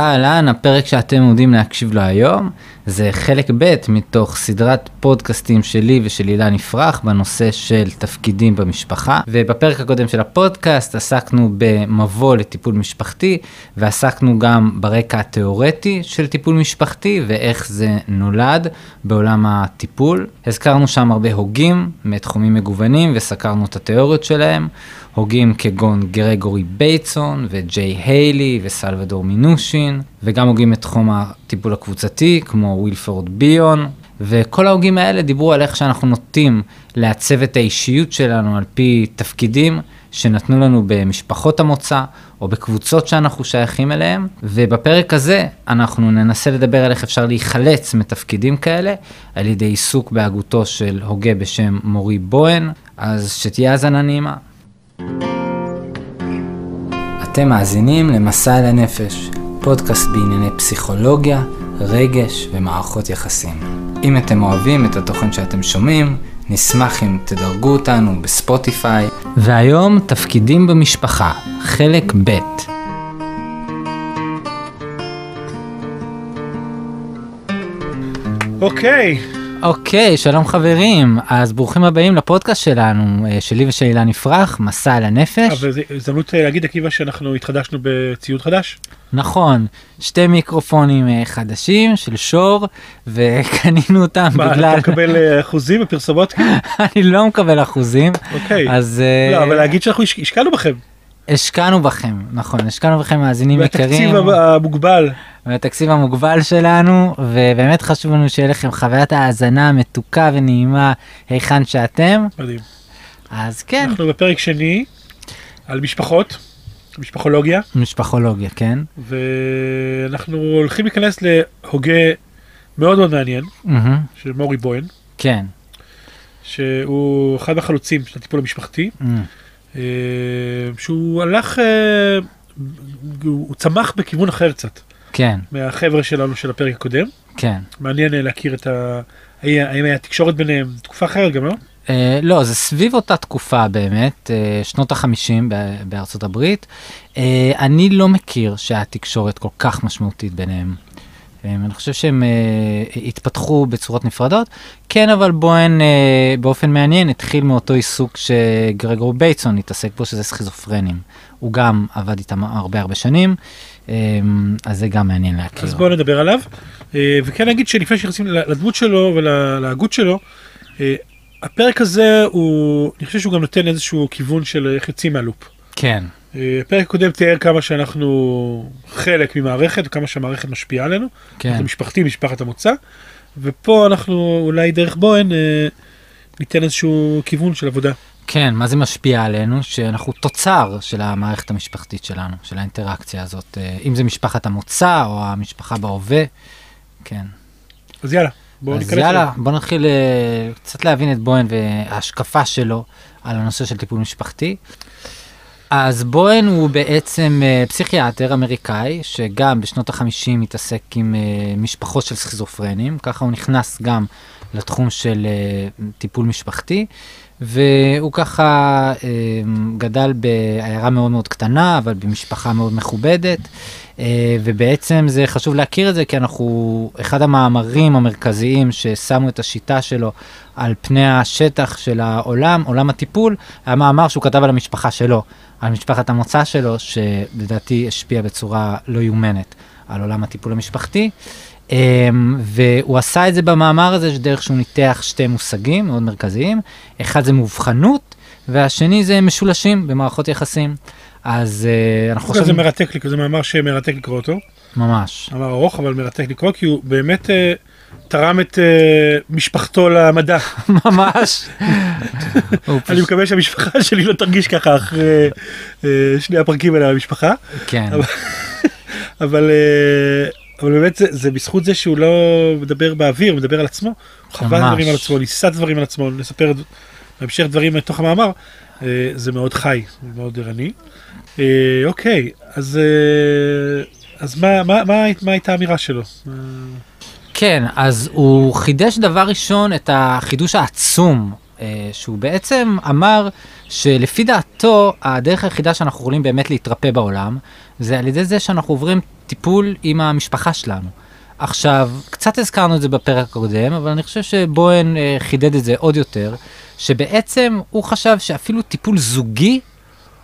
אהלן, הפרק שאתם עומדים להקשיב לו היום זה חלק ב' מתוך סדרת פודקאסטים שלי ושל אילן יפרח בנושא של תפקידים במשפחה. ובפרק הקודם של הפודקאסט עסקנו במבוא לטיפול משפחתי ועסקנו גם ברקע התיאורטי של טיפול משפחתי ואיך זה נולד בעולם הטיפול. הזכרנו שם הרבה הוגים מתחומים מגוונים וסקרנו את התיאוריות שלהם. הוגים כגון גרגורי בייטסון וג'יי היילי וסלבדור מינושין, וגם הוגים מתחום הטיפול הקבוצתי כמו ווילפורד ביון, וכל ההוגים האלה דיברו על איך שאנחנו נוטים לעצב את האישיות שלנו על פי תפקידים שנתנו לנו במשפחות המוצא או בקבוצות שאנחנו שייכים אליהם, ובפרק הזה אנחנו ננסה לדבר על איך אפשר להיחלץ מתפקידים כאלה על ידי עיסוק בהגותו של הוגה בשם מורי בואן, אז שתהיה האזנה נעימה. אתם מאזינים למסע אל הנפש, פודקאסט בענייני פסיכולוגיה, רגש ומערכות יחסים. אם אתם אוהבים את התוכן שאתם שומעים, נשמח אם תדרגו אותנו בספוטיפיי. והיום תפקידים במשפחה, חלק ב'. אוקיי, אוקיי, שלום חברים, אז ברוכים הבאים לפודקאסט שלנו, אה, שלי ושל אילן יפרח, מסע על הנפש. אבל זו הזדמנות אה, להגיד עקיבא שאנחנו התחדשנו בציוד חדש. נכון, שתי מיקרופונים אה, חדשים של שור, וקנינו אותם מה, בגלל... אתה מקבל אחוזים בפרסומות? אני לא מקבל אחוזים, אוקיי. אז אה, לא, אבל להגיד שאנחנו הש- השקענו בכם. השקענו בכם, נכון, השקענו בכם מאזינים יקרים, והתקציב המוגבל. והתקציב המוגבל שלנו, ובאמת חשוב לנו שיהיה לכם חוויית האזנה מתוקה ונעימה היכן שאתם, מדהים. אז כן, אנחנו בפרק שני על משפחות, משפחולוגיה, משפחולוגיה, כן? ואנחנו הולכים להיכנס להוגה מאוד מאוד מעניין, מהמם, של מורי בוהן, כן. שהוא אחד מהחלוצים של הטיפול המשפחתי, אה, שהוא הלך, אה, הוא צמח בכיוון אחר קצת, כן, מהחבר'ה שלנו של הפרק הקודם. כן. מעניין אה, להכיר את ה... האם היה תקשורת ביניהם, תקופה אחרת גם, לא? אה, לא, זה סביב אותה תקופה באמת, אה, שנות החמישים בארצות הברית. אה, אני לא מכיר שהיה תקשורת כל כך משמעותית ביניהם. אה, אני חושב שהם אה, התפתחו בצורות נפרדות. כן, אבל בוהן אה, באופן מעניין התחיל מאותו עיסוק שגרגור בייטסון התעסק בו, שזה סכיזופרנים. הוא גם עבד איתם הרבה הרבה שנים, אז זה גם מעניין להכיר. אז בואו נדבר עליו. וכן נגיד שלפני שנכנסים לדמות שלו ולהגות שלו, הפרק הזה הוא, אני חושב שהוא גם נותן איזשהו כיוון של איך יוצאים מהלופ. כן, הפרק הקודם תיאר כמה שאנחנו חלק ממערכת וכמה שהמערכת משפיעה עלינו. כן, אנחנו משפחתי, משפחת המוצא. ופה אנחנו אולי דרך בוהן אה, ניתן איזשהו כיוון של עבודה. כן, מה זה משפיע עלינו? שאנחנו תוצר של המערכת המשפחתית שלנו, של האינטראקציה הזאת, אה, אם זה משפחת המוצא או המשפחה בהווה, כן. אז יאללה, בואו אז ניכנס. יאללה, אליו. בוא נתחיל אה, קצת להבין את בוהן וההשקפה שלו על הנושא של טיפול משפחתי. אז בוהן הוא בעצם אה, פסיכיאטר אמריקאי, שגם בשנות ה-50 מתעסק עם אה, משפחות של סכיזופרנים, ככה הוא נכנס גם לתחום של אה, טיפול משפחתי, והוא ככה גדל בעיירה מאוד מאוד קטנה, אבל במשפחה מאוד מכובדת, ובעצם זה חשוב להכיר את זה, כי אנחנו, אחד המאמרים המרכזיים ששמו את השיטה שלו על פני השטח של העולם, עולם הטיפול, היה מאמר שהוא כתב על המשפחה שלו, על משפחת המוצא שלו, שלדעתי השפיע בצורה לא יאומנת על עולם הטיפול המשפחתי. אמ, והוא עשה את זה במאמר הזה דרך שהוא ניתח שתי מושגים מאוד מרכזיים, אחד זה מאובחנות והשני זה משולשים במערכות יחסים. אז אה, אנחנו זה חושבים, מרתק, לקרוא, זה מאמר שמרתק לקרוא אותו. ממש, מאמר ארוך אבל מרתק לקרוא כי הוא באמת אה, תרם את אה, משפחתו למדע. ממש. אני מקווה שהמשפחה שלי לא תרגיש ככה אחרי אה, שני הפרקים האלה במשפחה. כן, אבל- אבל אה, אבל באמת זה, זה בזכות זה שהוא לא מדבר באוויר, הוא מדבר על עצמו. הוא חווה. דברים על עצמו, ניסה דברים על עצמו, נספר בהמשך דברים מתוך המאמר. אה, זה מאוד חי, זה מאוד ערני. אה, אוקיי, אז אה, אז מה, מה, מה, מה הייתה האמירה שלו? כן, אז הוא חידש דבר ראשון את החידוש העצום, אה, שהוא בעצם אמר שלפי דעתו, הדרך היחידה שאנחנו יכולים באמת להתרפא בעולם, זה על ידי זה שאנחנו עוברים טיפול עם המשפחה שלנו. עכשיו, קצת הזכרנו את זה בפרק הקודם, אבל אני חושב שבוהן אה, חידד את זה עוד יותר, שבעצם הוא חשב שאפילו טיפול זוגי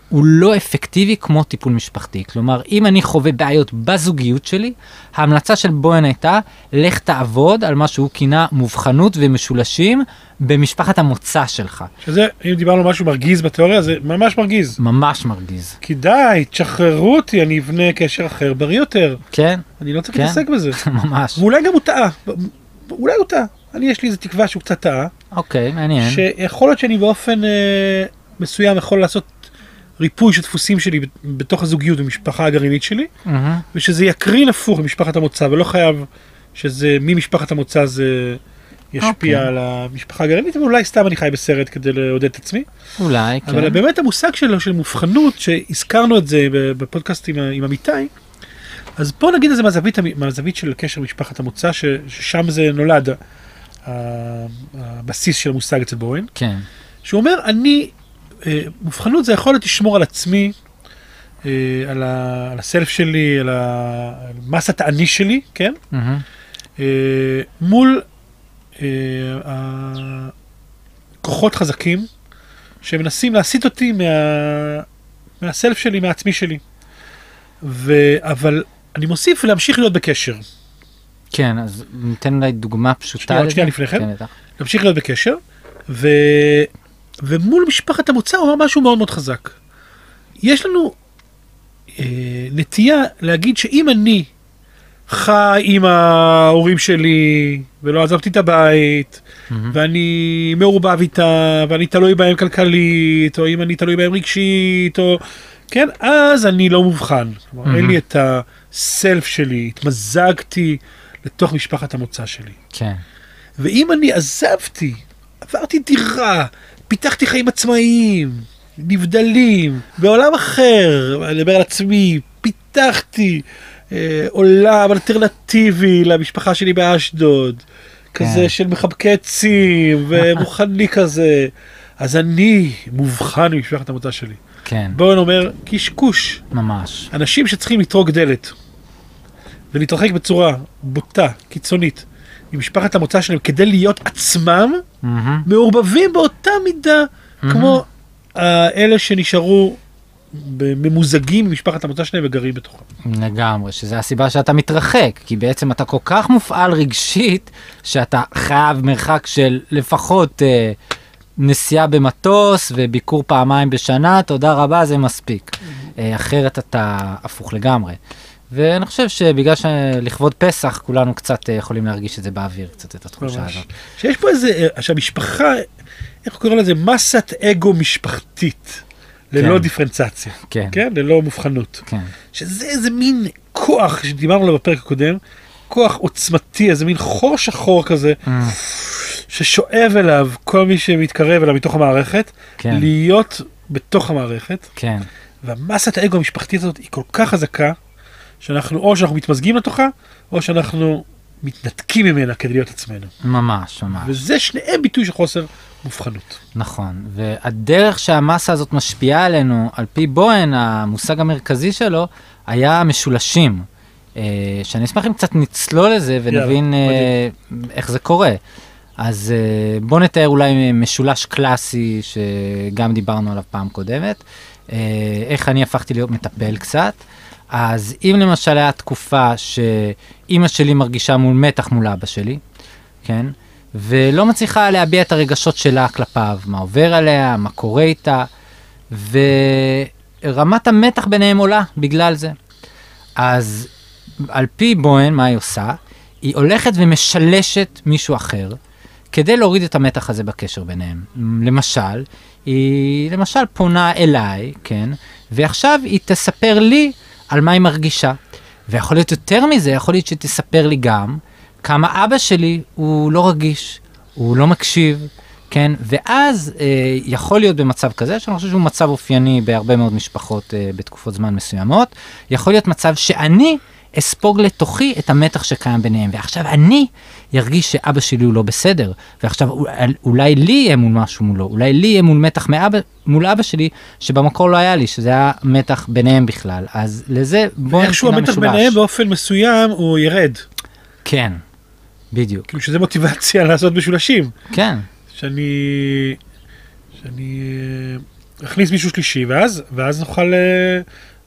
הוא לא אפקטיבי כמו טיפול משפחתי. כלומר, אם אני חווה בעיות בזוגיות שלי, ההמלצה של בוהן הייתה, לך תעבוד על מה שהוא כינה מובחנות ומשולשים במשפחת המוצא שלך. שזה, אם דיברנו משהו מרגיז בתיאוריה, זה ממש מרגיז. ממש מרגיז. כי די, תשחררו אותי, אני אבנה קשר אחר, בריא יותר. כן, אני לא צריך כן. להתעסק בזה. ממש. ואולי גם הוא טעה. אולי הוא טעה. אני, יש לי איזה תקווה שהוא קצת טעה. אוקיי, מעניין. שיכול להיות שאני באופן אה, מסוים יכול לעשות ריפוי של דפוסים שלי בתוך הזוגיות במשפחה הגרעינית שלי, מהמם. ושזה יקרין הפוך למשפחת המוצא, ולא חייב שזה ממשפחת המוצא זה ישפיע אוקיי. על המשפחה הגרעינית, אבל אולי סתם אני חי בסרט כדי לעודד את עצמי. אולי, כן. אבל באמת המושג שלו של מובחנות, שהזכרנו את זה בפודקאסט עם, עם עמיתי, אז בוא נגיד את זה מהזווית, מהזווית של קשר משפחת המוצא, ש, ששם זה נולד, הבסיס של המושג אצל בוהן, כן, שהוא אומר, אני, מובחנות זה יכולת לשמור על עצמי, אה, על, ה, על הסלף שלי, על, ה, על מסת האני שלי, כן? אה, מול אה, כוחות חזקים שמנסים להסיט אותי מה, מהסלף שלי, מהעצמי שלי. ו, אבל אני מוסיף להמשיך להיות בקשר. כן, אז ניתן אולי דוגמה פשוטה שנייה, עוד. שנייה לפני כן. כן. להמשיך להיות בקשר, ו... ומול משפחת המוצא הוא אמר משהו מאוד מאוד חזק. יש לנו אה, נטייה להגיד שאם אני חי עם ההורים שלי ולא עזבתי את הבית, מהמם. ואני מעורבב איתה, ואני תלוי בהם כלכלית, או אם אני תלוי בהם רגשית, או... כן, אז אני לא מובחן. כלומר, אין. לי את הסלף שלי, התמזגתי לתוך משפחת המוצא שלי. כן, ואם אני עזבתי, עברתי דירה, פיתחתי חיים עצמאיים, נבדלים, בעולם אחר, אני מדבר על עצמי, פיתחתי אה, עולם אלטרנטיבי למשפחה שלי באשדוד, כזה כן. של מחבקי עצים ורוחני כזה, אז אני מובחן ממשפחת המוצא שלי. כן, בואו נאמר קשקוש. ממש. אנשים שצריכים לטרוק דלת ולהתרחק בצורה בוטה, קיצונית, ממשפחת המוצא שלהם כדי להיות עצמם, מהמם. מעורבבים באותה מידה מהמם. כמו אה, אלה שנשארו ממוזגים ממשפחת המוצא שלהם וגרים בתוכם. לגמרי, שזה הסיבה שאתה מתרחק, כי בעצם אתה כל כך מופעל רגשית, שאתה חייב מרחק של לפחות אה, נסיעה במטוס וביקור פעמיים בשנה, תודה רבה, זה מספיק. אה, אחרת אתה הפוך לגמרי. ואני חושב שבגלל שלכבוד פסח, כולנו קצת אה, יכולים להרגיש את זה באוויר, קצת את התחושה ממש. הזאת. שיש פה איזה, אה, שהמשפחה, איך קוראים לזה? מסת אגו משפחתית, ללא כן. דיפרנציאציה, כן, כן? ללא מובחנות. כן, שזה איזה מין כוח שדיברנו עליו בפרק הקודם, כוח עוצמתי, איזה מין חור שחור כזה, אה, ששואב אליו כל מי שמתקרב אליו מתוך המערכת, כן, להיות בתוך המערכת, כן, והמסת האגו המשפחתית הזאת היא כל כך חזקה, שאנחנו, או שאנחנו מתמזגים לתוכה, או שאנחנו מתנתקים ממנה כדי להיות עצמנו. ממש, ממש. וזה שניהם ביטוי של חוסר מובחנות. נכון, והדרך שהמסה הזאת משפיעה עלינו, על פי בוהן, המושג המרכזי שלו, היה משולשים. אה, שאני אשמח אם קצת נצלול לזה ונבין אה, איך זה קורה. אז אה, בוא נתאר אולי משולש קלאסי שגם דיברנו עליו פעם קודמת, אה, איך אני הפכתי להיות מטפל קצת. אז אם למשל היה תקופה שאימא שלי מרגישה מול מתח מול אבא שלי, כן? ולא מצליחה להביע את הרגשות שלה כלפיו, מה עובר עליה, מה קורה איתה, ורמת המתח ביניהם עולה בגלל זה. אז על פי בוהן, מה היא עושה? היא הולכת ומשלשת מישהו אחר כדי להוריד את המתח הזה בקשר ביניהם. למשל, היא למשל פונה אליי, כן, ועכשיו היא תספר לי על מה היא מרגישה. ויכול להיות יותר מזה, יכול להיות שתספר לי גם כמה אבא שלי הוא לא רגיש, הוא לא מקשיב, כן? ואז אה, יכול להיות במצב כזה, שאני חושב שהוא מצב אופייני בהרבה מאוד משפחות אה, בתקופות זמן מסוימות, יכול להיות מצב שאני אספוג לתוכי את המתח שקיים ביניהם, ועכשיו אני ירגיש שאבא שלי הוא לא בסדר, ועכשיו אולי לי יהיה מול משהו מולו, אולי לי יהיה מול מתח מאבא, מול אבא שלי, שבמקור לא היה לי, שזה היה מתח ביניהם בכלל, אז לזה בואו נתחיל איכשהו המתח ביניהם באופן מסוים הוא ירד. כן, בדיוק. כאילו שזה מוטיבציה לעשות משולשים. כן. שאני... שאני אה, אכניס מישהו שלישי, ואז, ואז נוכל אה,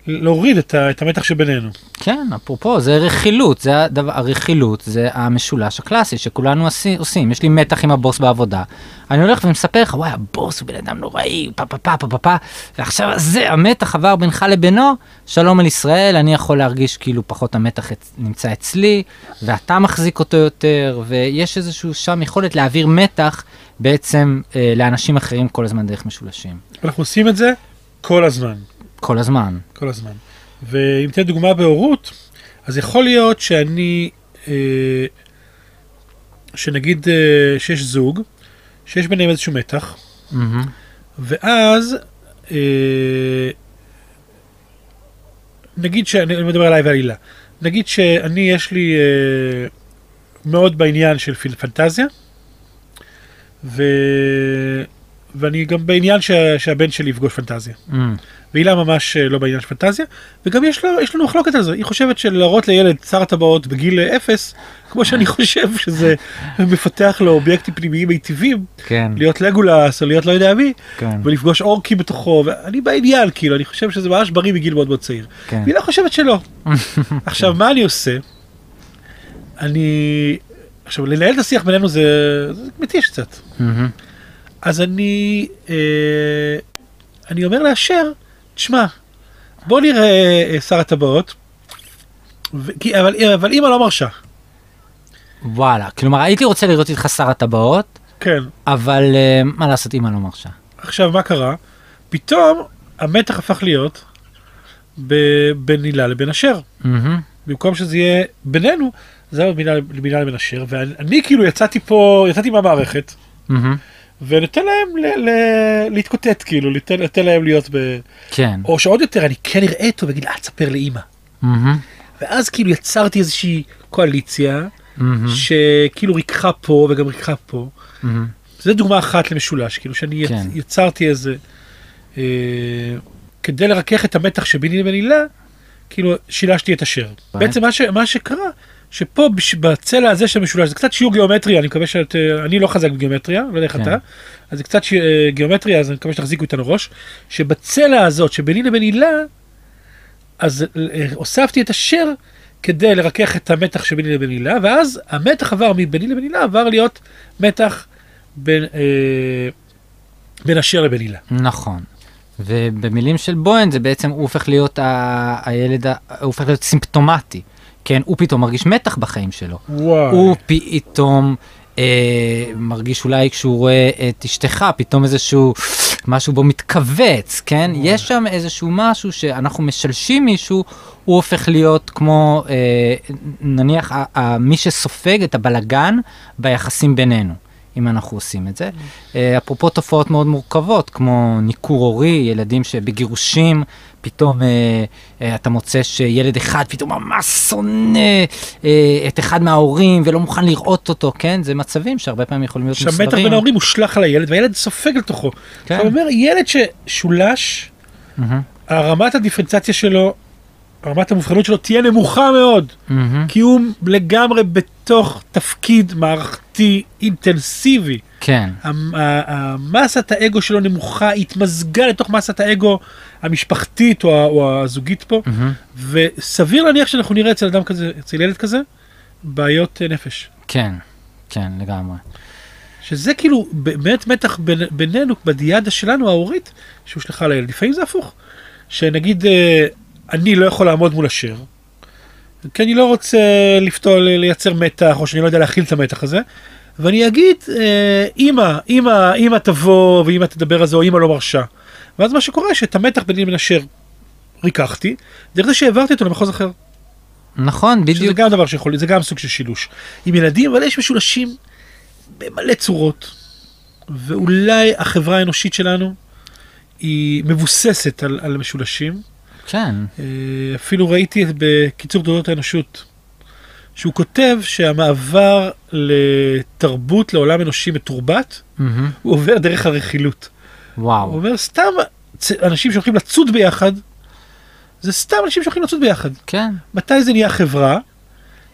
להוריד את, ה, את המתח שבינינו. כן, אפרופו, זה רכילות, זה הדבר, הרכילות זה המשולש הקלאסי שכולנו עשי, עושים. יש לי מתח עם הבוס בעבודה, אני הולך ומספר לך, וואי, הבוס הוא בן אדם נוראי, פה פה פה פה פה פה, ועכשיו זה, המתח עבר בינך לבינו, שלום על ישראל, אני יכול להרגיש כאילו פחות המתח נמצא אצלי, ואתה מחזיק אותו יותר, ויש איזשהו שם יכולת להעביר מתח בעצם אה, לאנשים אחרים כל הזמן דרך משולשים. אנחנו עושים את זה כל הזמן. כל הזמן. כל הזמן. ואם תהיה דוגמה בהורות, אז יכול להיות שאני, אה, שנגיד אה, שיש זוג, שיש ביניהם איזשהו מתח, Mm-hmm. ואז אה, נגיד שאני מדבר עליי ועל הילה, נגיד שאני יש לי אה, מאוד בעניין של פנטזיה, ו... ואני גם בעניין שה, שהבן שלי יפגוש פנטזיה. Mm. והילה ממש אה, לא בעניין של פנטזיה, וגם יש, לה, יש לנו מחלוקת על זה, היא חושבת שלהראות לילד שר הטבעות בגיל אפס, כמו שאני חושב שזה מפתח לו אובייקטים פנימיים מיטיבים, כן, להיות לגולס או להיות לא יודע מי, כן, ולפגוש אורקים בתוכו, ואני בעניין, כאילו, אני חושב שזה ממש בריא מגיל מאוד מאוד צעיר. כן. והילה חושבת שלא. עכשיו, מה אני עושה? אני... עכשיו, לנהל את השיח בינינו זה, זה מתיש קצת. אז אני, אה, אני אומר לאשר, תשמע, בוא נראה אה, שר הטבעות, ו- כי- אבל, אבל אמא לא מרשה. וואלה, כלומר הייתי רוצה לראות איתך שר הטבעות, כן. אבל אה, מה לעשות, אמא לא מרשה. עכשיו, מה קרה? פתאום המתח הפך להיות ב- בין הילה לבין אשר. מהמם. במקום שזה יהיה בינינו, זה היה בין הילה לבין אשר, ואני כאילו יצאתי פה, יצאתי מהמערכת, מהמם. וניתן להם ל- ל- להתקוטט, כאילו, ניתן, ניתן להם להיות ב... כן. או שעוד יותר, אני כן אראה אותו ואגיד, אה, תספר לאמא. מהמם. ואז כאילו יצרתי איזושהי קואליציה מהמם. שכאילו ריככה פה וגם ריככה פה. מהמם. זו דוגמה אחת למשולש, כאילו שאני כן. יצרתי איזה, אה, כדי לרכך את המתח שביני לבין הילה, כאילו שילשתי את אשר. באמת? בעצם מה, ש, מה שקרה, שפה בש- בצלע הזה של המשולש, זה קצת שיעור גיאומטריה, אני מקווה שאת, אה, אני לא חזק בגיאומטריה, לא יודע איך כן. אתה, אז זה קצת ש, אה, גיאומטריה, אז אני מקווה שתחזיקו איתנו ראש, שבצלע הזאת שביני לבין הילה, אז אה, הוספתי את אשר כדי לרכך את המתח שביני לבין הילה, ואז המתח עבר מביני לבין הילה, עבר להיות מתח בין, אה, בין אשר לבין הילה. נכון. ובמילים של בוהן זה בעצם הוא הופך להיות ה... הילד, ה... הוא הופך להיות סימפטומטי. כן, הוא פתאום מרגיש מתח בחיים שלו. וואי. הוא פתאום אה, מרגיש אולי כשהוא רואה את אשתך, פתאום איזשהו משהו בו מתכווץ, כן? יש שם איזשהו משהו שאנחנו משלשים מישהו, הוא הופך להיות כמו, אה, נניח, ה- ה- מי שסופג את הבלגן ביחסים בינינו. אם אנחנו עושים את זה. אה, אפרופו תופעות מאוד מורכבות, כמו ניכור הורי, ילדים שבגירושים, פתאום אה, אה, אתה מוצא שילד אחד פתאום ממש שונא אה, את אחד מההורים ולא מוכן לראות אותו, כן? זה מצבים שהרבה פעמים יכולים להיות עכשיו מוסברים. מתח בין ההורים מושלך על הילד והילד סופג לתוכו. כן. עכשיו אומר ילד ששולש, הרמת הדיפרנציאציה שלו, רמת המובחנות שלו תהיה נמוכה מאוד. מהמם, כי הוא לגמרי בתוך תפקיד מערכתי אינטנסיבי. כן, המסת האגו שלו נמוכה, התמזגה לתוך מסת האגו המשפחתית או או הזוגית פה, מהמם, וסביר להניח שאנחנו נראה אצל אדם כזה, אצל ילד כזה, בעיות אה, נפש. כן, כן, לגמרי. שזה כאילו באמת מתח בין, בינינו, בדיאדה שלנו ההורית, שהושלכה לילד. לפעמים זה הפוך. שנגיד אה, אני לא יכול לעמוד מול אשר, כי אני לא רוצה לפתור, לייצר מתח, או שאני לא יודע להכיל את המתח הזה, ואני אגיד, אה, אמא, אמא, אמא תבוא, ואמא תדבר על זה, או אמא לא מרשה. ואז מה שקורה, שאת המתח ביני לבין אשר ריככתי, דרך זה שהעברתי אותו למחוז אחר. נכון, שזה בדיוק. גם דבר שיכול, זה גם סוג של שילוש. עם ילדים, אבל יש משולשים במלא צורות, ואולי החברה האנושית שלנו היא מבוססת על, על משולשים, כן, אה, אפילו ראיתי את- בקיצור תולדות האנושות, שהוא כותב שהמעבר לתרבות, לעולם אנושי מתורבת, מהמם. הוא עובר דרך הרכילות. הוא וואו, אומר, סתם אנשים שהולכים לצוד ביחד, זה סתם אנשים שהולכים לצוד ביחד. כן, מתי זה נהיה חברה?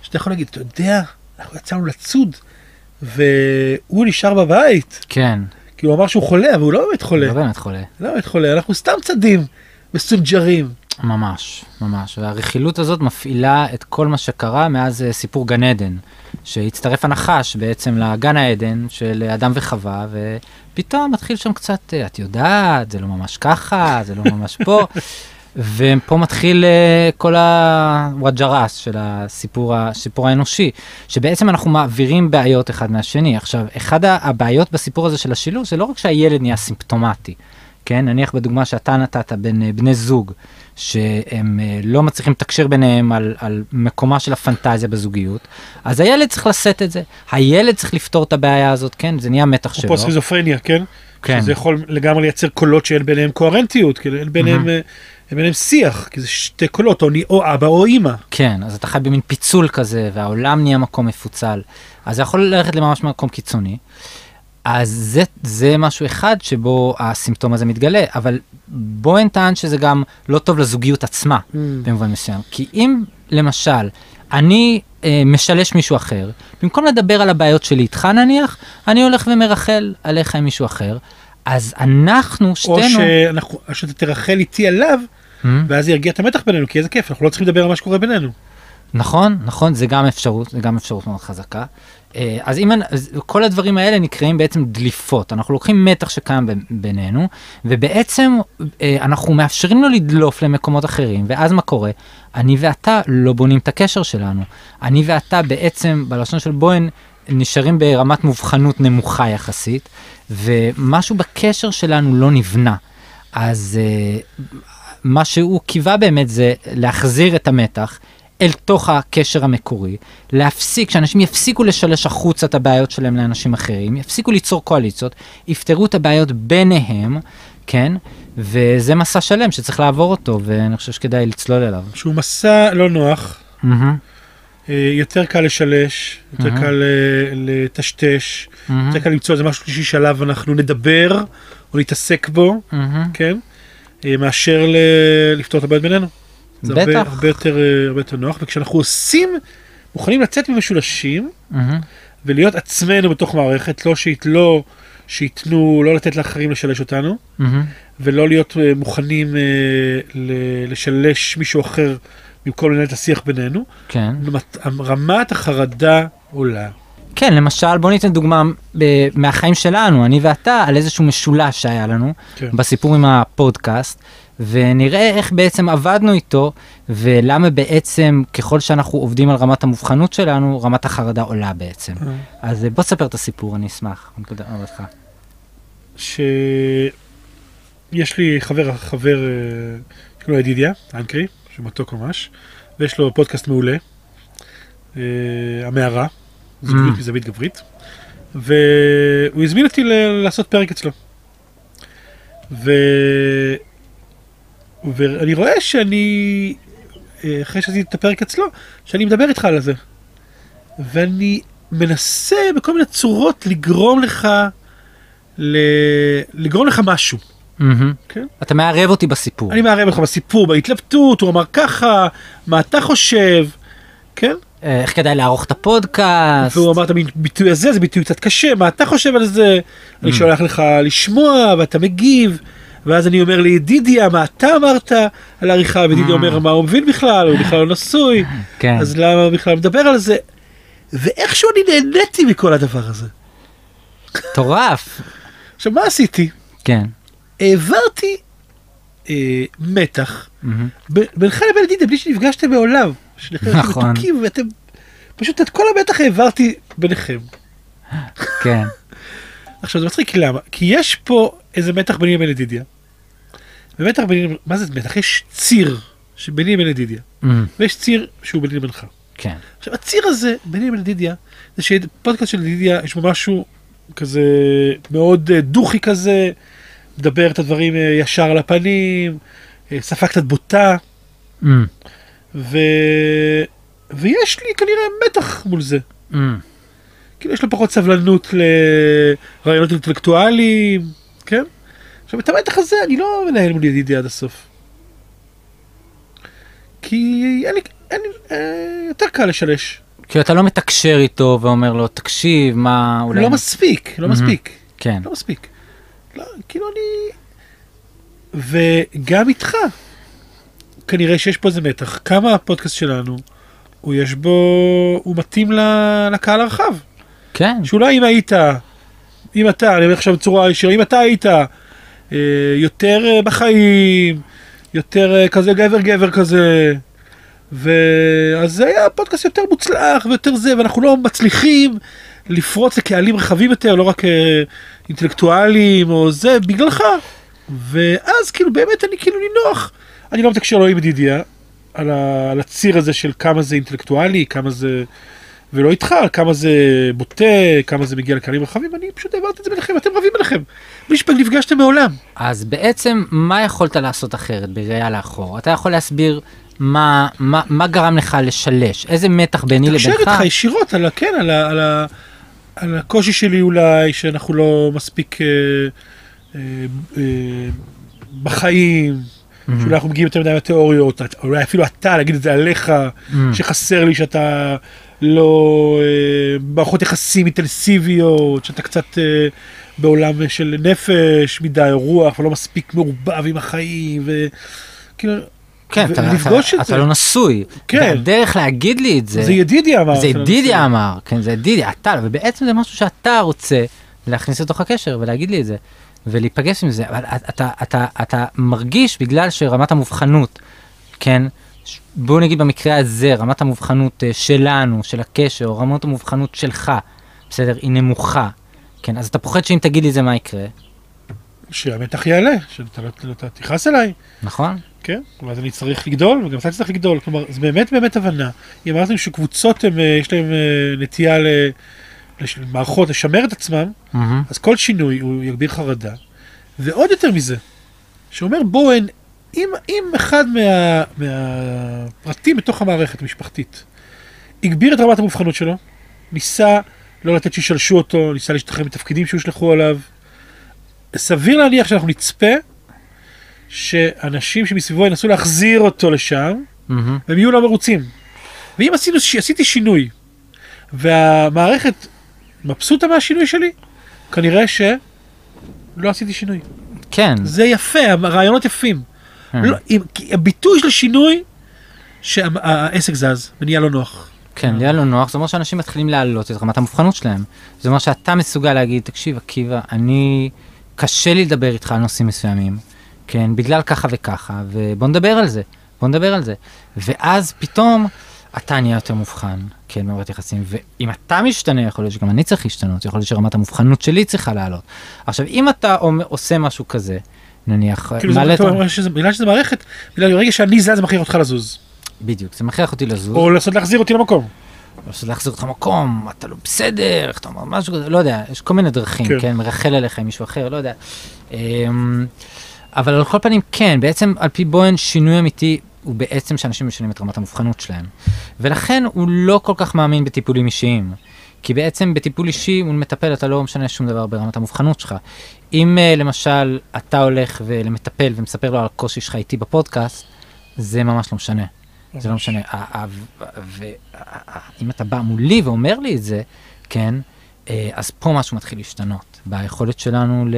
שאתה יכול להגיד, אתה יודע, אנחנו יצאנו לצוד, והוא נשאר בבית, כן, כי הוא אמר שהוא חולה, אבל הוא לא באמת חולה. לא באמת חולה. לא באמת חולה, אנחנו סתם צדים, מסונג'רים. ממש, ממש. והרכילות הזאת מפעילה את כל מה שקרה מאז אה, סיפור גן עדן, שהצטרף הנחש בעצם לגן העדן של אדם וחווה, ופתאום מתחיל שם קצת, אה, את יודעת, זה לא ממש ככה, זה לא ממש פה. ופה מתחיל אה, כל הוואג'רס של הסיפור, הסיפור האנושי, שבעצם אנחנו מעבירים בעיות אחד מהשני. עכשיו, אחד הבעיות בסיפור הזה של השילוב זה לא רק שהילד נהיה סימפטומטי, כן? נניח בדוגמה שאתה נתת בין בני זוג, שהם אה, לא מצליחים לתקשר ביניהם על, על מקומה של הפנטזיה בזוגיות, אז הילד צריך לשאת את זה. הילד צריך לפתור את הבעיה הזאת, כן? זה נהיה מתח שלו. אפרופו סכיזופרניה, כן? כן. שזה יכול לגמרי לייצר קולות שאין ביניהם קוהרנטיות, כאילו אין ביניהם, מהמם. אה, אין ביניהם שיח, כי זה שתי קולות, או, או אבא או אימא. כן, אז אתה חי במין פיצול כזה, והעולם נהיה מקום מפוצל. אז זה יכול ללכת לממש מקום קיצוני. אז זה, זה משהו אחד שבו הסימפטום הזה מתגלה, אבל בוהן טען שזה גם לא טוב לזוגיות עצמה, במובן מסוים. כי אם, למשל, אני אה, משלש מישהו אחר, במקום לדבר על הבעיות שלי איתך נניח, אני הולך ומרחל עליך עם מישהו אחר, אז אנחנו, או שתינו... שאנחנו, או שאתה תרחל איתי עליו, Hmm? ואז ירגיע את המתח בינינו, כי איזה כיף, אנחנו לא צריכים לדבר על מה שקורה בינינו. נכון, נכון, זה גם אפשרות, זה גם אפשרות מאוד חזקה. אה, אז אם, אז כל הדברים האלה נקראים בעצם דליפות, אנחנו לוקחים מתח שקיים בינינו, ובעצם אה, אנחנו מאפשרים לו לדלוף למקומות אחרים, ואז מה קורה? אני ואתה לא בונים את הקשר שלנו. אני ואתה בעצם, בלשון של בוהן, נשארים ברמת מובחנות נמוכה יחסית, ומשהו בקשר שלנו לא נבנה. אז אה, מה שהוא קיווה באמת זה להחזיר את המתח אל תוך הקשר המקורי, להפסיק, שאנשים יפסיקו לשלש החוצה את הבעיות שלהם לאנשים אחרים, יפסיקו ליצור קואליציות, יפתרו את הבעיות ביניהם, כן? וזה מסע שלם שצריך לעבור אותו, ואני חושב שכדאי לצלול אליו. שהוא מסע לא נוח, אה, יותר קל לשלש, יותר מהמם. קל אה, לטשטש, מהמם, יותר קל למצוא איזה משהו שלישי שעליו אנחנו נדבר, או נתעסק בו, מהמם. כן? אה, מאשר ל- לפתור את הבעיות בינינו. זה הרבה, בטח. הרבה, יותר, אה, הרבה יותר נוח, וכשאנחנו עושים, מוכנים לצאת ממשולשים, מהמם. ולהיות עצמנו בתוך מערכת, לא שיתלו, שייתנו, לא לתת לאחרים לשלש אותנו, מהמם. ולא להיות אה, מוכנים אה, ל- לשלש מישהו אחר במקום לנהל את השיח בינינו. כן. רמת- רמת החרדה עולה. כן, למשל, בוא ניתן דוגמה ב- מהחיים שלנו, אני ואתה, על איזשהו משולש שהיה לנו, כן. בסיפור עם הפודקאסט, ונראה איך בעצם עבדנו איתו, ולמה בעצם ככל שאנחנו עובדים על רמת המובחנות שלנו, רמת החרדה עולה בעצם. אה. אז אה, בוא תספר את הסיפור, אני אשמח. נקודה מבטך. שיש לי חבר, חבר, אה, שקוראים לו ידידיה, אנקרי, שהוא מתוק ממש, ויש לו פודקאסט מעולה, אה, המערה, זוגיות. מזווית גברית, והוא הזמין אותי לעשות פרק אצלו. ואני רואה שאני, אה, אחרי שעשיתי את הפרק אצלו, שאני מדבר איתך על זה. ואני מנסה בכל מיני צורות לגרום לך, ל... לגרום לך משהו. מהמם. כן. אתה מערב אותי בסיפור. אני מערב אותך בסיפור, בהתלבטות, הוא אמר ככה, מה אתה חושב, כן? אה, איך כדאי לערוך את הפודקאסט. והוא אמר את הביטוי הזה, זה ביטוי קצת קשה, מה אתה חושב על זה? אני Mm. שולח לך לשמוע, ואתה מגיב, ואז אני אומר לידידיה, מה אתה אמרת על העריכה, וידידיה Mm. אומר, מה הוא מבין בכלל, הוא בכלל לא נשוי, כן, אז למה הוא בכלל מדבר על זה? ואיכשהו אני נהניתי מכל הדבר הזה. מטורף. עכשיו, מה עשיתי? כן. העברתי אה, מתח בינך לבין ידידיה בלי שנפגשתם מעולם. נכון. ואתם... פשוט את כל המתח העברתי ביניכם. כן. עכשיו זה מצחיק למה? כי יש פה איזה מתח ביני לבין ידידיה. ומתח ביני, מה זה מתח? יש ציר שביני לבין ידידיה. מהמם. ויש ציר שהוא ביני לבינך. כן. עכשיו הציר הזה ביני לבין ידידיה, זה שפודקאסט של ידידיה יש בו משהו כזה מאוד אה, דוכי כזה, מדבר את הדברים אה, ישר על הפנים, אה, שפה קצת בוטה, Mm, ו... ויש לי כנראה מתח מול זה. mm. כאילו יש לו פחות סבלנות לרעיונות אינטלקטואליים, כן? עכשיו את המתח הזה אני לא מנהל מול ידידי עד הסוף. כי אין לי, אין לי, אה, יותר קל לשלש. כאילו אתה לא מתקשר איתו ואומר לו, תקשיב, מה אולי... לא מספיק, לא מהמם. מספיק, כן. לא מספיק. לא, כאילו אני... וגם איתך, כנראה שיש פה איזה מתח. כמה הפודקאסט שלנו, הוא יש בו, הוא מתאים לקהל הרחב. כן. שאולי אם היית, אם אתה, אני אומר עכשיו בצורה ישירה, אם אתה היית יותר אה, בחיים, יותר אה, כזה גבר גבר כזה, ואז זה היה פודקאסט יותר מוצלח ויותר זה, ואנחנו לא מצליחים לפרוץ לקהלים רחבים יותר, לא רק אה, אינטלקטואלים או זה, בגללך. ואז כאילו באמת אני כאילו נינוח. אני לא מתקשר לו עם ידידיה, על, ה, על הציר הזה של כמה זה אינטלקטואלי, כמה זה... ולא איתך, כמה זה בוטה, כמה זה מגיע לקהלים רחבים, אני פשוט העברתי את זה ביניכם, אתם רבים ביניכם. בלי שנפגשתם מעולם. אז בעצם, מה יכולת לעשות אחרת בראייה לאחור? אתה יכול להסביר מה, מה, מה גרם לך לשלש? איזה מתח ביני תקשר לבינך? איתך ישירות על, כן, על, ה- על, ה- על הקושי שלי אולי, שאנחנו לא מספיק אה, אה, אה, בחיים, מהמם. שאולי אנחנו מגיעים יותר מדי לתיאוריות, את- אולי אפילו אתה, להגיד את זה עליך, מהמם. שחסר לי שאתה לא אה, מערכות יחסים אינטנסיביות, שאתה קצת אה, בעולם של נפש מדי, או רוח, ולא מספיק מעורבב עם החיים, וכאילו, כן, אתה, אתה, את אתה. לא נשוי. כן. והדרך להגיד לי את זה, זה ידידיה אמר. זה שלנו, ידידיה אמר, כן, זה ידידיה, אתה, ובעצם זה משהו שאתה רוצה להכניס לתוך הקשר ולהגיד לי את זה, ולהיפגש עם זה, אבל אתה, אתה, אתה מרגיש בגלל שרמת המובחנות, כן, בואו נגיד במקרה הזה, רמת המובחנות אה, שלנו, של הקשר, רמת המובחנות שלך, בסדר, היא נמוכה, כן, אז אתה פוחד שאם תגיד לי זה מה יקרה, שהמתח יעלה, שאתה לא, לא תכעס עליי, נכון? כן? ואז אני צריך לגדול, וגם אתה צריך לגדול. כלומר, זה באמת באמת הבנה. אם אמרתם שקבוצות, הם, אה, יש להם אה, נטייה ל... לש- מערכות לשמר את עצמם, מהמם. אז כל שינוי הוא יגביר חרדה. ועוד יותר מזה, שאומר בואן, אם, אם אחד מה, מהפרטים בתוך המערכת המשפחתית הגביר את רמת המובחנות שלו, ניסה לא לתת שישלשו אותו, ניסה להשתחרר מתפקידים שהושלכו עליו, סביר להניח שאנחנו נצפה שאנשים שמסביבו ינסו להחזיר אותו לשם, מהמם. והם יהיו לא מרוצים. ואם עשינו, עשיתי שינוי, והמערכת מבסוטה מהשינוי שלי, כנראה שלא עשיתי שינוי. כן, זה יפה, הרעיונות יפים. אה, לא, כי הביטוי של השינוי, שהעסק זז ונהיה לא נוח. כן, נהיה לא נוח, זה אומר שאנשים מתחילים להעלות את רמת המובחנות שלהם. זה אומר שאתה מסוגל להגיד, תקשיב, עקיבא, אני, קשה לי לדבר איתך על נושאים מסוימים, כן, בגלל ככה וככה, ובוא נדבר על זה, בוא נדבר על זה. ואז פתאום אתה נהיה יותר מובחן, כן, במערכת יחסים, ואם אתה משתנה, יכול להיות שגם אני צריך להשתנות, יכול להיות שרמת המובחנות שלי צריכה לעלות. עכשיו, אם אתה עושה משהו כזה, נניח, כאילו מעלה את... בגלל שזה מערכת, בגלל ברגע שאני זז זה מכריח אותך לזוז. בדיוק, זה מכריח אותי לזוז. או לנסות להחזיר אותי למקום. שזה להחזיר אותך מקום, אתה לא בסדר, אתה אומר משהו כזה, לא יודע, יש כל מיני דרכים, כן. כן, מרחל עליך עם מישהו אחר, לא יודע. אמ, אבל על כל פנים, כן, בעצם על פי בוהן שינוי אמיתי הוא בעצם שאנשים משנים את רמת המובחנות שלהם. ולכן הוא לא כל כך מאמין בטיפולים אישיים. כי בעצם בטיפול אישי מול מטפל אתה לא משנה שום דבר ברמת המובחנות שלך. אם uh, למשל אתה הולך למטפל ומספר לו על הקושי שלך איתי בפודקאסט, זה ממש לא משנה. זה לא משנה. ואם אתה בא מולי ואומר לי את זה, כן, אה, אז פה משהו מתחיל להשתנות. ביכולת שלנו ל...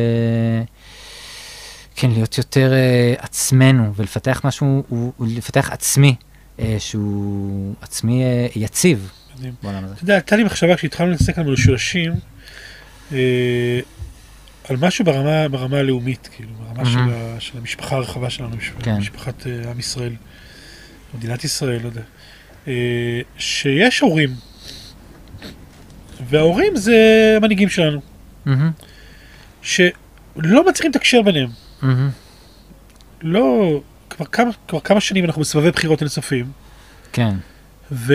כן, להיות יותר uh, עצמנו ולפתח משהו, הוא, הוא לפתח עצמי, uh, שהוא עצמי uh, יציב מדהים. אתה יודע, הייתה לי מחשבה כשהתחלנו להתעסק על משולשים, אה, על משהו ברמה, ברמה הלאומית, כאילו, ברמה של. ה, של המשפחה הרחבה שלנו, כן. משפחת אה, עם ישראל, מדינת ישראל, לא יודע, אה, שיש הורים, וההורים זה המנהיגים שלנו, שלא מצליחים לתקשר ביניהם. לא, כבר כמה, כבר כמה שנים אנחנו בסבבי בחירות אינסופיים, כן, ו...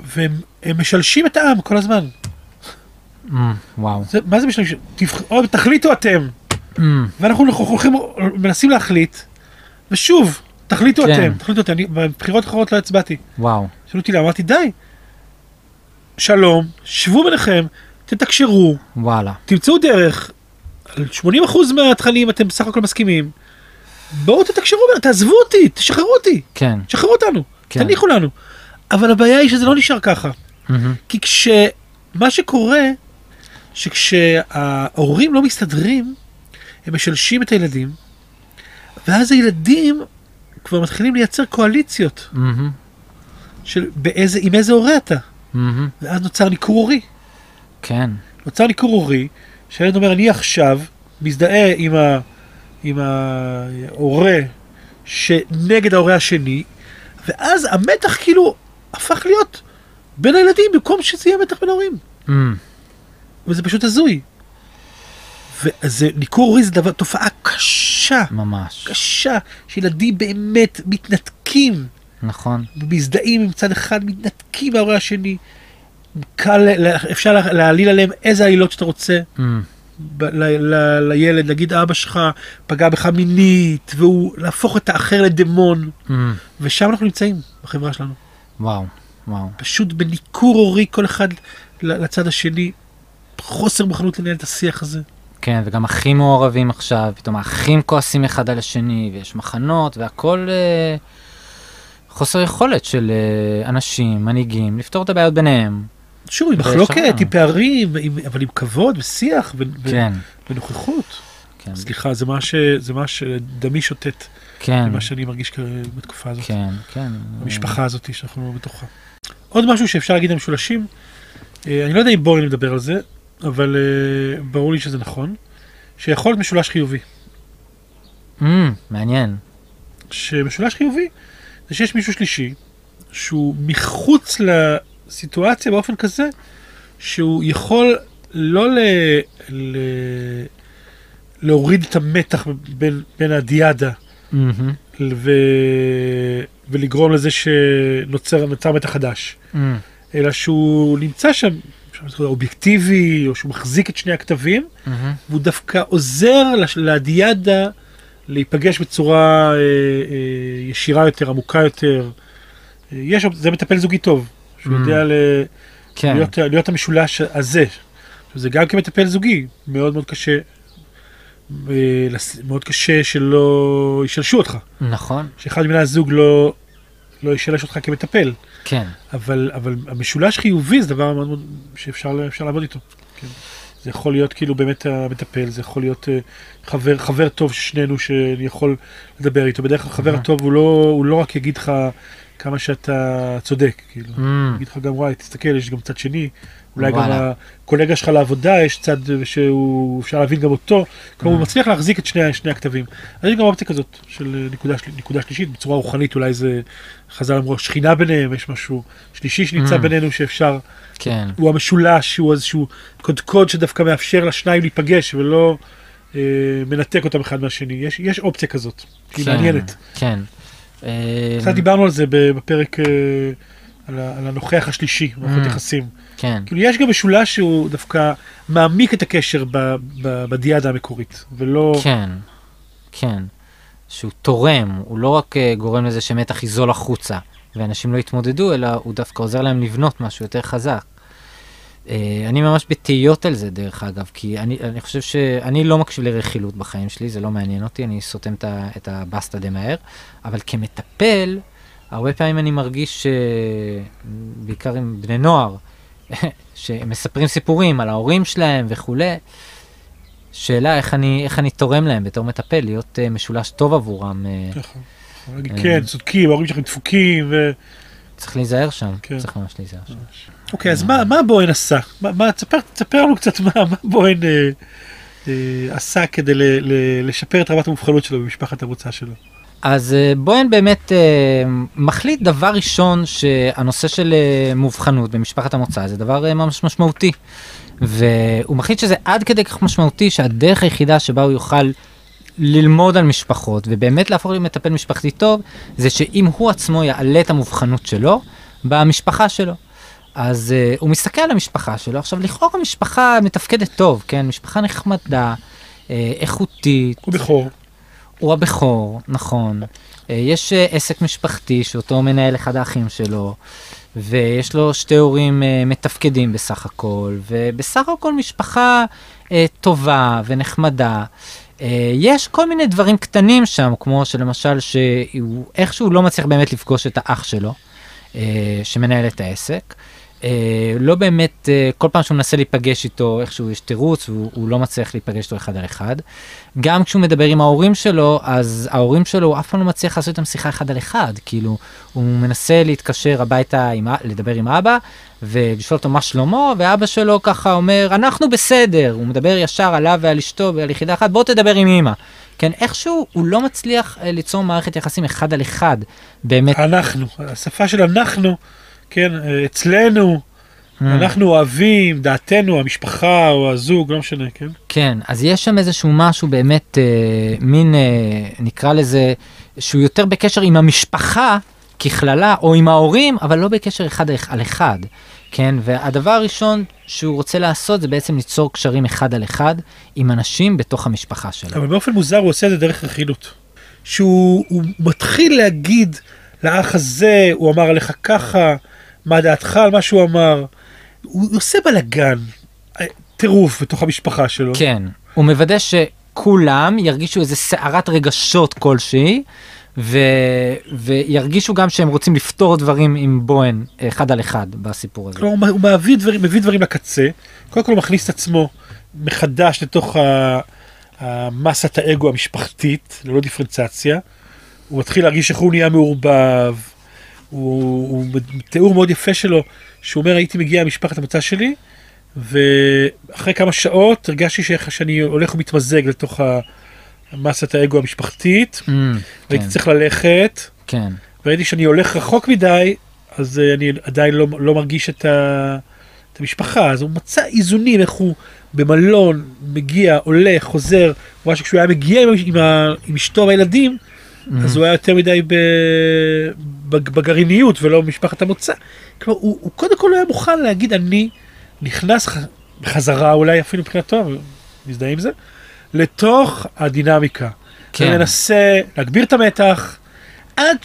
והם הם משלשים את העם כל הזמן. אמ, וואו. זה, מה זה משלשים? תבח... או, תחליטו אתם. אמ, ואנחנו הולכים, מנסים להחליט, ושוב, תחליטו כן. אתם, תחליטו אתם, אני בבחירות האחרונות לא הצבעתי. וואו. שאלו אותי למה, אמרתי די. שלום, שבו ביניכם, תתקשרו, וואלה. תמצאו דרך, על 80% מהתכנים אתם בסך הכל מסכימים. בואו תתקשרו, תעזבו אותי, תשחררו אותי, כן. תשחררו אותנו, כן. תניחו לנו. אבל הבעיה היא שזה לא נשאר ככה. מהמם. כי כשמה שקורה, שכשההורים לא מסתדרים, הם משלשים את הילדים, ואז הילדים כבר מתחילים לייצר קואליציות מהמם. של באיזה, עם איזה הורה אתה. מהמם. ואז נוצר ניכור הורי. כן. נוצר ניכור הורי, שהילד אומר, אני עכשיו מזדהה עם, ה, עם ההורה שנגד ההורה השני, ואז המתח כאילו הפך להיות בין הילדים במקום שזה יהיה מתח בין ההורים. מהמם. וזה פשוט הזוי. וזה, ניכור הורי זה דבר, תופעה קשה, ממש. קשה, שילדים באמת מתנתקים, נכון. מזדהים עם צד אחד, מתנתקים מההורה השני. קל, אפשר לה- להעליל עליהם איזה עלילות שאתה רוצה. מהמם. ב- ל- ל- לילד, להגיד אבא שלך פגע בך מינית, והוא להפוך את האחר לדמון, מהמם. ושם אנחנו נמצאים בחברה שלנו. וואו. וואו. פשוט בניכור הורי כל אחד לצד השני, חוסר מוכנות לנהל את השיח הזה. כן, וגם אחים מעורבים עכשיו, פתאום האחים כועסים אחד על השני, ויש מחנות, והכל אה, חוסר יכולת של אה, אנשים, מנהיגים, לפתור את הבעיות ביניהם. שוב, עם מחלוקת, עם פערים, עם, אבל עם כבוד ושיח ו- כן, ונוכחות. כן, סליחה, זה מה, ש, זה מה שדמי שוטט, כן, מה שאני מרגיש בתקופה הזאת. כן, כן. המשפחה הזאת שאנחנו בתוכה. עוד משהו שאפשר להגיד על משולשים, אה, אני לא יודע אם בואי נדבר על זה, אבל אה, ברור לי שזה נכון, שיכול להיות משולש חיובי. אמ, מעניין. שמשולש חיובי זה שיש מישהו שלישי שהוא מחוץ לסיטואציה באופן כזה שהוא יכול לא ל... ל... להוריד את המתח בין, בין הדיאדה מהמם, ו... ולגרום לזה שנוצר נוצר מתח חדש, אמ, אלא שהוא נמצא שם, אובייקטיבי, או שהוא מחזיק את שני הכתבים, מהמם. והוא דווקא עוזר לדיאדה להיפגש בצורה אה, אה, ישירה יותר, עמוקה יותר. אה, יש, זה מטפל זוגי טוב, שהוא Mm. יודע ל... כן, להיות, להיות המשולש הזה. זה גם כמטפל זוגי, מאוד מאוד קשה, מאוד קשה שלא ישלשו אותך, נכון, שאחד מבני הזוג לא, לא ישלש אותך כמטפל, כן, אבל, אבל המשולש חיובי זה דבר מאוד מאוד שאפשר אפשר לעבוד איתו. כן. זה יכול להיות כאילו באמת המטפל, זה יכול להיות אה, חבר, חבר טוב של שנינו שאני יכול לדבר איתו, בדרך כלל חבר אהה. הטוב הוא לא, הוא לא רק יגיד לך כמה שאתה צודק, כאילו. אמ, יגיד לך גם וואי תסתכל יש גם צד שני אולי גם. הקולגה שלך לעבודה יש צד שהוא אפשר להבין גם אותו כלומר הוא Mm. מצליח להחזיק את שני, שני הכתבים אז יש גם אופציה כזאת של נקודה, של- נקודה שלישית בצורה רוחנית אולי זה חז"ל אמרו שכינה ביניהם יש משהו שלישי שנמצא Mm. בינינו שאפשר כן, הוא המשולש הוא איזשהו קודקוד שדווקא מאפשר לשניים להיפגש ולא אה, מנתק אותם אחד מהשני יש, יש אופציה כזאת שהיא כן, מעניינת. כן. קצת דיברנו על זה בפרק אה, על הנוכח השלישי מערכות Mm. יחסים. כן, כאילו יש גם משולש שהוא דווקא מעמיק את הקשר ב- ב- בדיאדה המקורית, ולא... כן, כן. שהוא תורם, הוא לא רק אה, גורם לזה שמתח יזול החוצה, ואנשים לא יתמודדו, אלא הוא דווקא עוזר להם לבנות משהו יותר חזק. אה, אני ממש בתהיות על זה דרך אגב, כי אני, אני חושב שאני לא מקשיב לרכילות בחיים שלי, זה לא מעניין אותי, אני סותם את הבסטה די מהר, אבל כמטפל, הרבה פעמים אני מרגיש, אה, בעיקר עם בני נוער, שמספרים סיפורים על ההורים שלהם וכולי, שאלה איך אני, איך אני תורם להם בתור מטפל, להיות uh, משולש טוב עבורם, uh, ככה. להגיד, אה. כן, צודקים, ההורים שלכם דפוקים. צריך להיזהר שם, כן. צריך ממש להיזהר שם. אוקיי, אז מה מה בוהן עשה? מה- מה- תספר תספר לנו קצת מה מה בוהן אה, אה, עשה כדי ל- ל- לשפר את רמת המובחנות שלו במשפחת המוצא שלו. אז uh, בוהן באמת uh, מחליט דבר ראשון שהנושא של uh, מובחנות במשפחת המוצא זה דבר ממש משמעותי. והוא מחליט שזה עד כדי כך משמעותי שהדרך היחידה שבה הוא יוכל ללמוד על משפחות ובאמת להפוך למטפל משפחתי טוב זה שאם הוא עצמו יעלה את המובחנות שלו במשפחה שלו. אז uh, הוא מסתכל על המשפחה שלו עכשיו לכאורה המשפחה מתפקדת טוב כן משפחה נחמדה איכותית הוא בכור. הוא הבכור, נכון. אה, יש אה, עסק משפחתי שאותו מנהל אחד האחים שלו, ויש לו שתי הורים אה, מתפקדים בסך הכל, ובסך הכל משפחה טובה ונחמדה. יש כל מיני דברים קטנים שם, כמו שלמשל שהוא איכשהו לא מצליח באמת לפגוש את האח שלו, שמנהל את העסק. אה, לא באמת, אה, כל פעם שהוא מנסה להיפגש איתו, איכשהו יש תירוץ, הוא, הוא לא מצליח להיפגש איתו אחד על אחד. גם כשהוא מדבר עם ההורים שלו, אז ההורים שלו, הוא אף פעם לא מצליח לעשות איתם שיחה אחד על אחד. כאילו, הוא מנסה להתקשר הביתה, עם, לדבר עם אבא, ולשאול אותו מה שלמה, ואבא שלו ככה אומר, אנחנו בסדר. הוא מדבר ישר עליו ועל אשתו ועל יחידה אחת, בוא תדבר עם אמא. כן, איכשהו הוא לא מצליח אה, ליצור מערכת יחסים אחד על אחד. באמת, אנחנו, השפה של אנחנו, כן, אצלנו, אנחנו אוהבים, דעתנו, המשפחה או הזוג, לא משנה, כן? כן, אז יש שם איזשהו משהו באמת, אה, מין, אה, נקרא לזה, שהוא יותר בקשר עם המשפחה ככללה, או עם ההורים, אבל לא בקשר אחד על אחד, כן? והדבר הראשון שהוא רוצה לעשות זה בעצם ליצור קשרים אחד על אחד עם אנשים בתוך המשפחה שלו. אבל באופן מוזר הוא עושה את זה דרך רכילות. שהוא הוא מתחיל להגיד לאח הזה, הוא אמר עליך ככה, מה דעתך על מה שהוא אמר. הוא עושה בלאגן, אה, טירוף בתוך המשפחה שלו. כן, הוא מוודא שכולם ירגישו איזה סערת רגשות כלשהי, ו... וירגישו גם שהם רוצים לפתור דברים עם בוהן אחד על אחד בסיפור הזה. כלומר, הוא מביא דברים, מביא דברים לקצה, קודם כל הוא מכניס את עצמו מחדש לתוך ה- המסת האגו המשפחתית, ללא דיפרנציאציה. הוא מתחיל להרגיש איך הוא נהיה מעורבב. הוא, הוא תיאור מאוד יפה שלו, שהוא אומר הייתי מגיע למשפחת המוצא שלי, ואחרי כמה שעות הרגשתי שאיך שאני הולך ומתמזג לתוך ה- מסת האגו המשפחתית, Mm, והייתי כן, צריך ללכת, כן, וראיתי שאני הולך רחוק מדי, אז אה, אני עדיין לא, לא מרגיש את, ה, את המשפחה, אז הוא מצא איזונים, איך הוא במלון, מגיע, הולך, חוזר, הוא ראה שכשהוא היה מגיע עם, עם, עם אשתו והילדים, Mm-hmm. אז הוא היה יותר מדי ב, בגרעיניות ולא במשפחת המוצא. כלומר, הוא, הוא קודם כל היה מוכן להגיד, אני נכנס בחזרה, אולי אפילו מבחינתו, מזדהה עם זה, לתוך הדינמיקה. כן. ומנסה להגביר את המתח, עד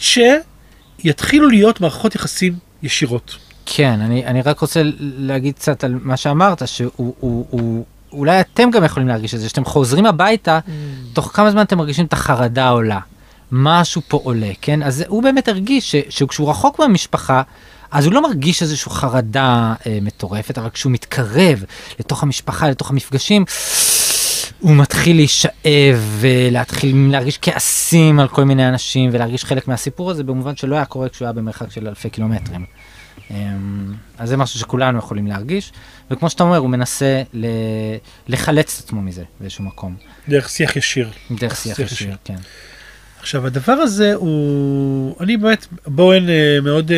שיתחילו להיות מערכות יחסים ישירות. כן, אני, אני רק רוצה להגיד קצת על מה שאמרת, שהוא, הוא, הוא, אולי אתם גם יכולים להרגיש את זה, שאתם חוזרים הביתה, תוך כמה זמן אתם מרגישים את החרדה עולה. משהו פה עולה, כן? אז הוא באמת הרגיש שכשהוא רחוק מהמשפחה, אז הוא לא מרגיש איזושהי חרדה אה, מטורפת, אבל כשהוא מתקרב לתוך המשפחה, לתוך המפגשים, הוא מתחיל להישאב ולהתחיל להרגיש כעסים על כל מיני אנשים ולהרגיש חלק מהסיפור הזה במובן שלא היה קורה כשהוא היה במרחק של אלפי קילומטרים. אמ, אז זה משהו שכולנו יכולים להרגיש, וכמו שאתה אומר, הוא מנסה ל... לחלץ את עצמו מזה באיזשהו מקום, דרך שיח ישיר. דרך שיח שיח ישיר, ישיר. כן. עכשיו הדבר הזה הוא, אני באמת, בוהן אה, מאוד אה,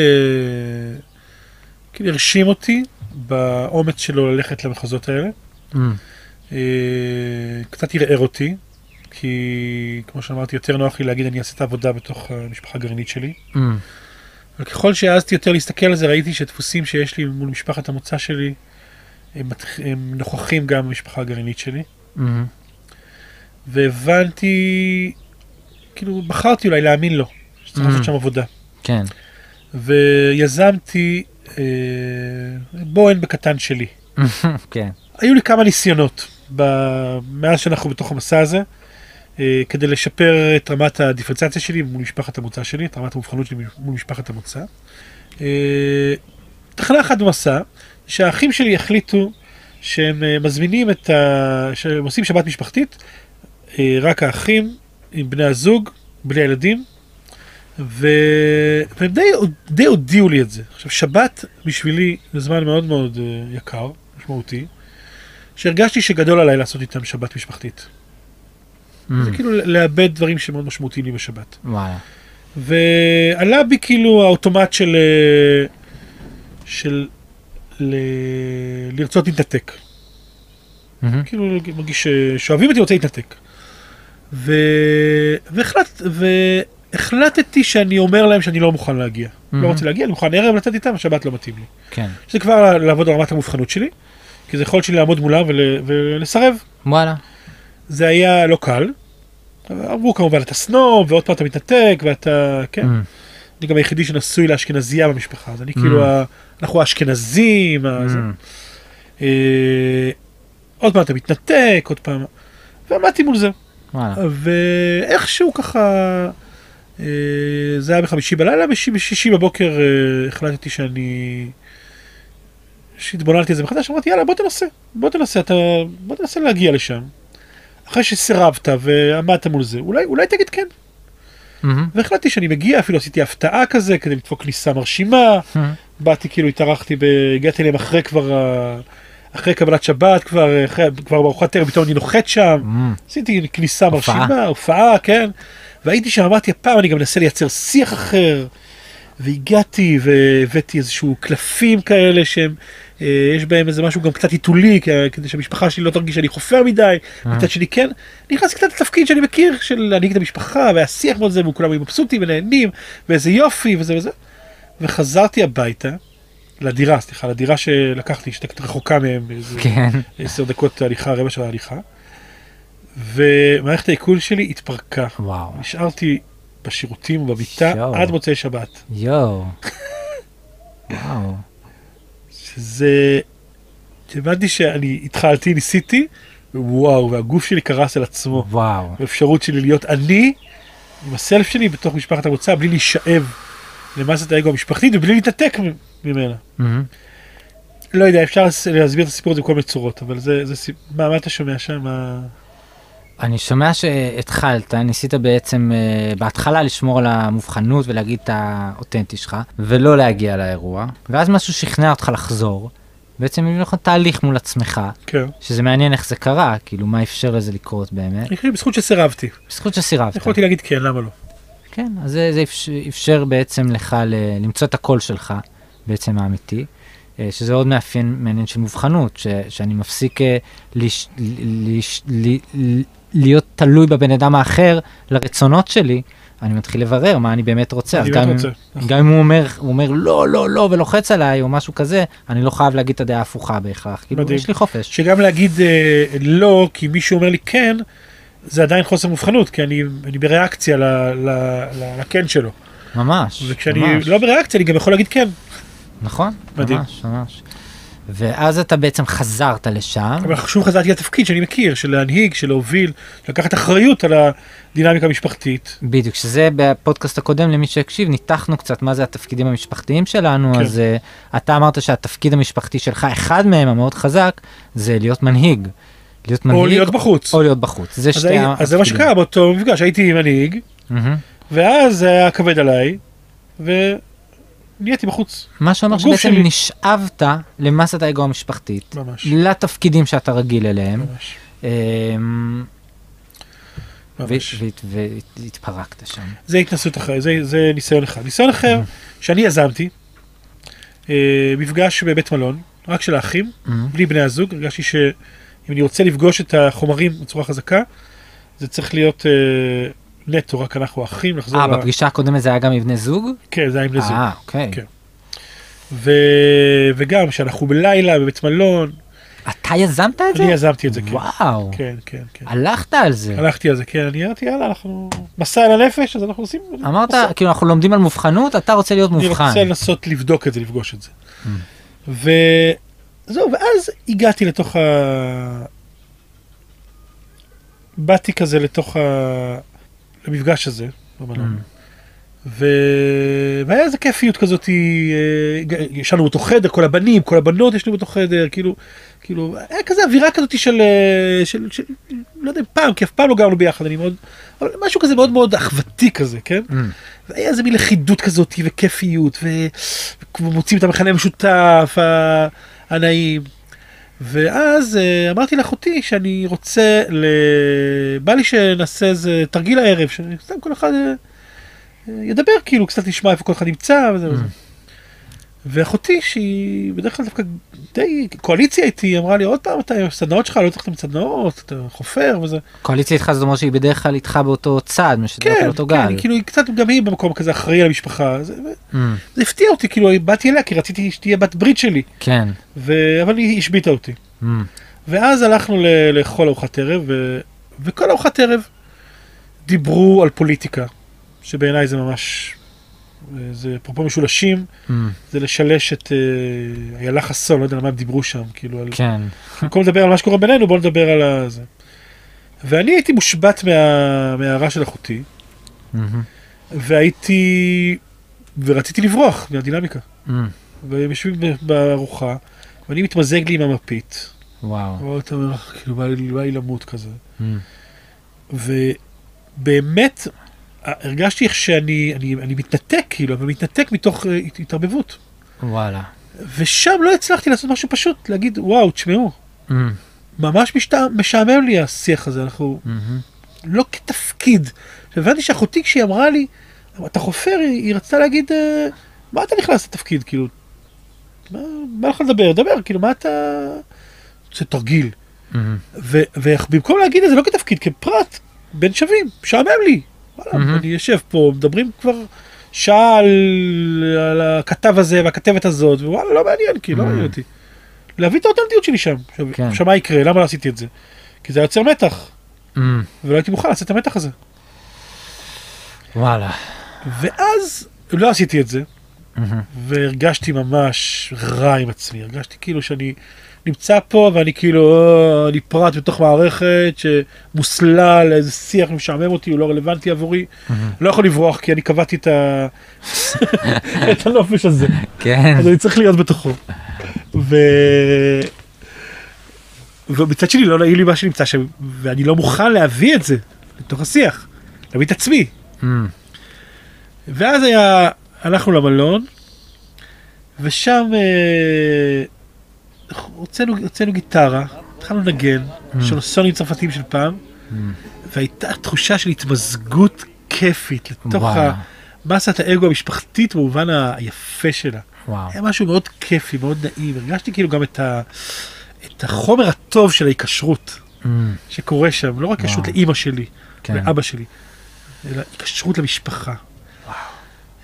כאילו הרשים אותי באומץ שלו ללכת למחוזות האלה. אמ, אה, קצת ערער אותי, כי כמו שאמרתי, יותר נוח לי להגיד אני אעשה את העבודה בתוך המשפחה הגרעינית שלי. אמ, אבל ככל שהעזתי יותר להסתכל על זה, ראיתי שדפוסים שיש לי מול משפחת המוצא שלי, הם, הם נוכחים גם במשפחה הגרעינית שלי. אמ, והבנתי, כאילו בחרתי אולי להאמין לו, שצריך Mm. לעשות שם עבודה. כן, ויזמתי אה, בוהן בקטן שלי. כן, היו לי כמה ניסיונות ב- מאז שאנחנו בתוך המסע הזה, אה, כדי לשפר את רמת הדיפרנציאציה שלי מול משפחת המוצא שלי, את רמת המובחנות שלי מול משפחת המוצא. אה, תחנה אחת במסע, שהאחים שלי החליטו שהם אה, מזמינים את ה... שהם עושים שבת משפחתית, אה, רק האחים עם בני הזוג, בלי הילדים, ו... והם די, די הודיעו לי את זה. עכשיו, שבת בשבילי זה זמן מאוד מאוד אה, יקר, משמעותי, שהרגשתי שגדול עליי לעשות איתם שבת משפחתית. אמ, זה כאילו לאבד דברים שמאוד משמעותיים לי בשבת. וואלה, ועלה בי כאילו האוטומט של... אה, של... ל... לרצות להתנתק. אמ, כאילו מרגיש ש- שאוהבים אותי, רוצה להתנתק. ו... והחלט... והחלטתי שאני אומר להם שאני לא מוכן להגיע. מהמם. לא רוצה להגיע, אני מוכן ערב לתת איתם, השבת לא מתאים לי. כן, זה כבר לעבוד על רמת המובחנות שלי, כי זה יכולת שלי לעמוד מולם ול... ולסרב. וואלה, זה היה לא קל, אמרו כמובן אתה סנוב ועוד פעם אתה מתנתק ואתה כן Mm. אני גם היחידי שנשוי לאשכנזייה במשפחה אז אני כאילו Mm. ה- אנחנו האשכנזים. ה- זה. Mm. אה, עוד פעם אתה מתנתק עוד פעם ועמדתי מול זה. ואיכשהו ככה אה, זה היה בחמישי בלילה בשישי, בבוקר אה, החלטתי שאני. שהתבוננתי על זה מחדש אמרתי יאללה בוא תנסה בוא תנסה אתה בוא תנסה להגיע לשם. אחרי שסירבת ועמדת מול זה אולי אולי תגיד כן מהמם. והחלטתי שאני מגיע אפילו עשיתי הפתעה כזה כדי לדפוק כניסה מרשימה מהמם. באתי כאילו התארחתי. הגעתי אליהם אחרי כבר אחרי קבלת שבת כבר אחרי, כבר בארוחת ערב פתאום אני נוחת שם מהמם. עשיתי כניסה הופעה. מרשימה הופעה כן והייתי שם אמרתי הפעם אני גם מנסה לייצר שיח אחר והגעתי והבאתי איזשהו קלפים כאלה שהם אה, יש בהם איזה משהו גם קצת עיתולי כדי שהמשפחה שלי לא תרגיש שאני חופר מדי אה. מצד שני כן נכנסתי קצת לתפקיד שאני מכיר של להנהיג את המשפחה והשיח מאוד זה וכולם היו מבסוטים ונהנים ואיזה יופי וזה וזה וחזרתי הביתה לדירה סליחה לדירה שלקחתי שהייתה קצת רחוקה מהם איזה כן. עשר דקות הליכה רבע שעה הליכה ומערכת העיכול שלי התפרקה וואו. נשארתי בשירותים ובמיטה יואו. עד מוצאי שבת יואו. וואו. שזה הבנתי שאני התחלתי ניסיתי וואו והגוף שלי קרס על עצמו וואו. האפשרות שלי להיות אני עם הסלף שלי בתוך משפחת המוצא בלי להישאב למסת האגו המשפחתית ובלי להתנתק ממנה. מהמם. לא יודע אפשר להסביר את הסיפור הזה בכל מיני צורות אבל זה, זה סיפ... מה, מה אתה שומע שם? מה... אני שומע שהתחלת, ניסית בעצם אה, בהתחלה לשמור על המובחנות ולהגיד את האותנטי שלך, ולא להגיע לאירוע, ואז משהו שכנע אותך לחזור, בעצם הביא לך תהליך מול עצמך, כן. שזה מעניין איך זה קרה, כאילו מה אפשר לזה לקרות באמת, אני חושב בזכות שסירבתי. בזכות שסירבת. יכולתי להגיד כן למה לא. כן, אז זה, זה אפשר, אפשר בעצם לך ל, למצוא את הקול שלך, בעצם האמיתי, אה, שזה עוד מאפיין מעניין של מובחנות, ש, שאני מפסיק אה, לש, לש, ל, ל, להיות תלוי בבן אדם האחר לרצונות שלי, אני מתחיל לברר מה אני באמת רוצה, אז אני גם, רוצה. נכון. גם אם הוא אומר, הוא אומר לא, לא, לא, ולוחץ עליי, או משהו כזה, אני לא חייב להגיד את הדעה ההפוכה בהכרח, כאילו, מדהים. יש לי חופש. שגם להגיד אה, לא כי מישהו אומר לי כן זה עדיין חוסר מובחנות כי אני, אני בריאקציה ל, ל, ל, לכן שלו ממש, וכשאני ממש. לא בריאקציה אני גם יכול להגיד כן. נכון, מדהים. ממש, ממש. ואז אתה בעצם חזרת לשם. אבל שוב חזרתי לתפקיד שאני מכיר של להנהיג של להוביל לקחת אחריות על הדינמיקה המשפחתית. בדיוק, שזה בפודקאסט הקודם למי שהקשיב, ניתחנו קצת מה זה התפקידים המשפחתיים שלנו, כן. אז uh, אתה אמרת שהתפקיד המשפחתי שלך, אחד מהם המאוד חזק, זה להיות מנהיג. להיות מנהיג או להיות בחוץ. או להיות בחוץ. זה שתי התפקידים. אז זה מה שקרה באותו מפגש הייתי מנהיג מהמם. ואז זה היה כבד עליי ונהייתי בחוץ מה שאומר שבעצם שלי. נשאבת למסת האגו המשפחתית, ממש. לתפקידים שאתה רגיל אליהם, ממש. אמ, והתפרקת שם. זה התנסות אחרת, זה, זה ניסיון אחד. ניסיון אחר שאני יזמתי, אה, מפגש בבית מלון, רק של האחים, מהמם. בלי בני הזוג, הרגשתי שאם אני רוצה לפגוש את החומרים בצורה חזקה, זה צריך להיות אה, נטו, רק אנחנו האחים, לחזור אה, ל... בפגישה הקודמת זה היה גם עם בני זוג? כן, זה היה עם בני זוג. אה, אוקיי. כן. ו... וגם שאנחנו בלילה בבית מלון, אתה יזמת את זה? אני יזמתי את זה, כן. וואו, כן, כן, כן. הלכת על זה. הלכתי על זה, כן, אני אמרתי, יאללה, אנחנו... מסע אל הנפש, אז אנחנו עושים... אמרת, מסע. כאילו אנחנו לומדים על מובחנות, אתה רוצה להיות אני מובחן. רוצה לנסות לבדוק את זה, לפגוש את זה. Mm. וזהו, ואז הגעתי לתוך ה... באתי כזה לתוך ה... למפגש הזה, במלון. Mm. והיה איזה כיפיות כזאת, אה, ישנו באותו חדר, כל הבנים, כל הבנות ישנו באותו חדר, כאילו, כאילו, היה כזה אווירה כזאת של, אה, של, של, לא יודע, פעם, כי אף פעם לא גרנו ביחד, אני מאוד, אבל משהו כזה מאוד מאוד אחוותי כזה, כן? Mm. והיה איזה מין לכידות כזאת וכיפיות. ומוצאים את המכנה המשותף הנעים. ואז אה, אמרתי לאחותי שאני רוצה. בא לי שנעשה איזה תרגיל הערב, שסתם כל אחד אה, אה, ידבר כאילו, קצת נשמע איפה כל אחד נמצא וזה וזה. ואחותי שהיא בדרך כלל דווקא די קואליציה איתי, אמרה לי עוד פעם אתה עם הסדנאות שלך, לא צריך את הסדנאות, אתה חופר וזה. קואליציה איתך זאת אומרת שהיא בדרך כלל איתך באותו צד, משדרת כן, אותו כן, גל. היא כאילו היא קצת גם היא במקום כזה אחראי על המשפחה. זה, Mm, זה הפתיע אותי, כאילו באתי אליה כי רציתי שתהיה בת ברית שלי, כן. ו... אבל היא השביתה אותי. Mm. ואז הלכנו ל... לאכול ארוחת ערב, ו... וכל ארוחת ערב דיברו על פוליטיקה, שבעיניי זה ממש, זה אפרופו משולשים, Mm, זה לשלש את אה, איילה חסון, לא יודע על מה הם דיברו שם, כאילו, על, כן. במקום לדבר על מה שקורה בינינו, בוא נדבר על זה. ואני הייתי מושבת מה- מההערה של אחותי, מהמם. והייתי, ורציתי לברוח מהדינמיקה. Mm, והם יושבים בארוחה, ואני מתמזג לי עם המפית. וואו. ואתה אומר, כאילו, בא לי, בא לי למות כזה. Mm, ובאמת, הרגשתי איך שאני אני, אני מתנתק, כאילו, אבל מתנתק מתוך הת- התערבבות. וואלה. ושם לא הצלחתי לעשות משהו פשוט, להגיד, וואו, תשמעו, Mm, ממש משתע, משעמם לי השיח הזה, אנחנו מהמם. לא כתפקיד. הבנתי שאחותי כשהיא אמרה לי, אתה חופר, היא, היא רצתה להגיד, אה, מה אתה נכנס לתפקיד, כאילו, מה, מה לך לדבר, דבר, כאילו, מה אתה... זה תרגיל. ו- ובמקום להגיד את זה לא כתפקיד, כפרט, בין שווים, משעמם לי. וואלה, מהמם. אני יושב פה, מדברים כבר שעה על, על הכתב הזה והכתבת הזאת, ווואלה, לא מעניין, כי לא מהמם. מעניין אותי. להביא את האותנטיות שלי שם. עכשיו, כן. עכשיו מה יקרה? למה לא עשיתי את זה? כי זה יוצר מתח, Mm, ולא הייתי מוכן לעשות את המתח הזה. וואלה. ואז לא עשיתי את זה. והרגשתי ממש רע עם עצמי, הרגשתי כאילו שאני נמצא פה ואני כאילו, אה, אני פרט בתוך מערכת שמוסלל לאיזה שיח משעמם אותי, הוא לא רלוונטי עבורי. לא יכול לברוח כי אני קבעתי את, ה... את הנופש הזה, כן. אז אני צריך להיות בתוכו. ו... ומצד שני לא נעים לי מה שנמצא שם, ואני לא מוכן להביא את זה לתוך השיח, להביא את עצמי. Mm, ואז היה, הלכנו למלון, ושם אה, הוצאנו, הוצאנו גיטרה, התחלנו לנגן, יש לנו סונים צרפתיים של פעם, mm, והייתה תחושה של התמזגות כיפית לתוך וואלה. מסת האגו המשפחתית במובן היפה שלה. וואו. היה משהו מאוד כיפי, מאוד נעים, הרגשתי כאילו גם את, ה, את החומר הטוב של ההיקשרות Mm, שקורה שם, לא רק. היקשרות לאימא שלי, כן. ואבא שלי, אלא היקשרות למשפחה.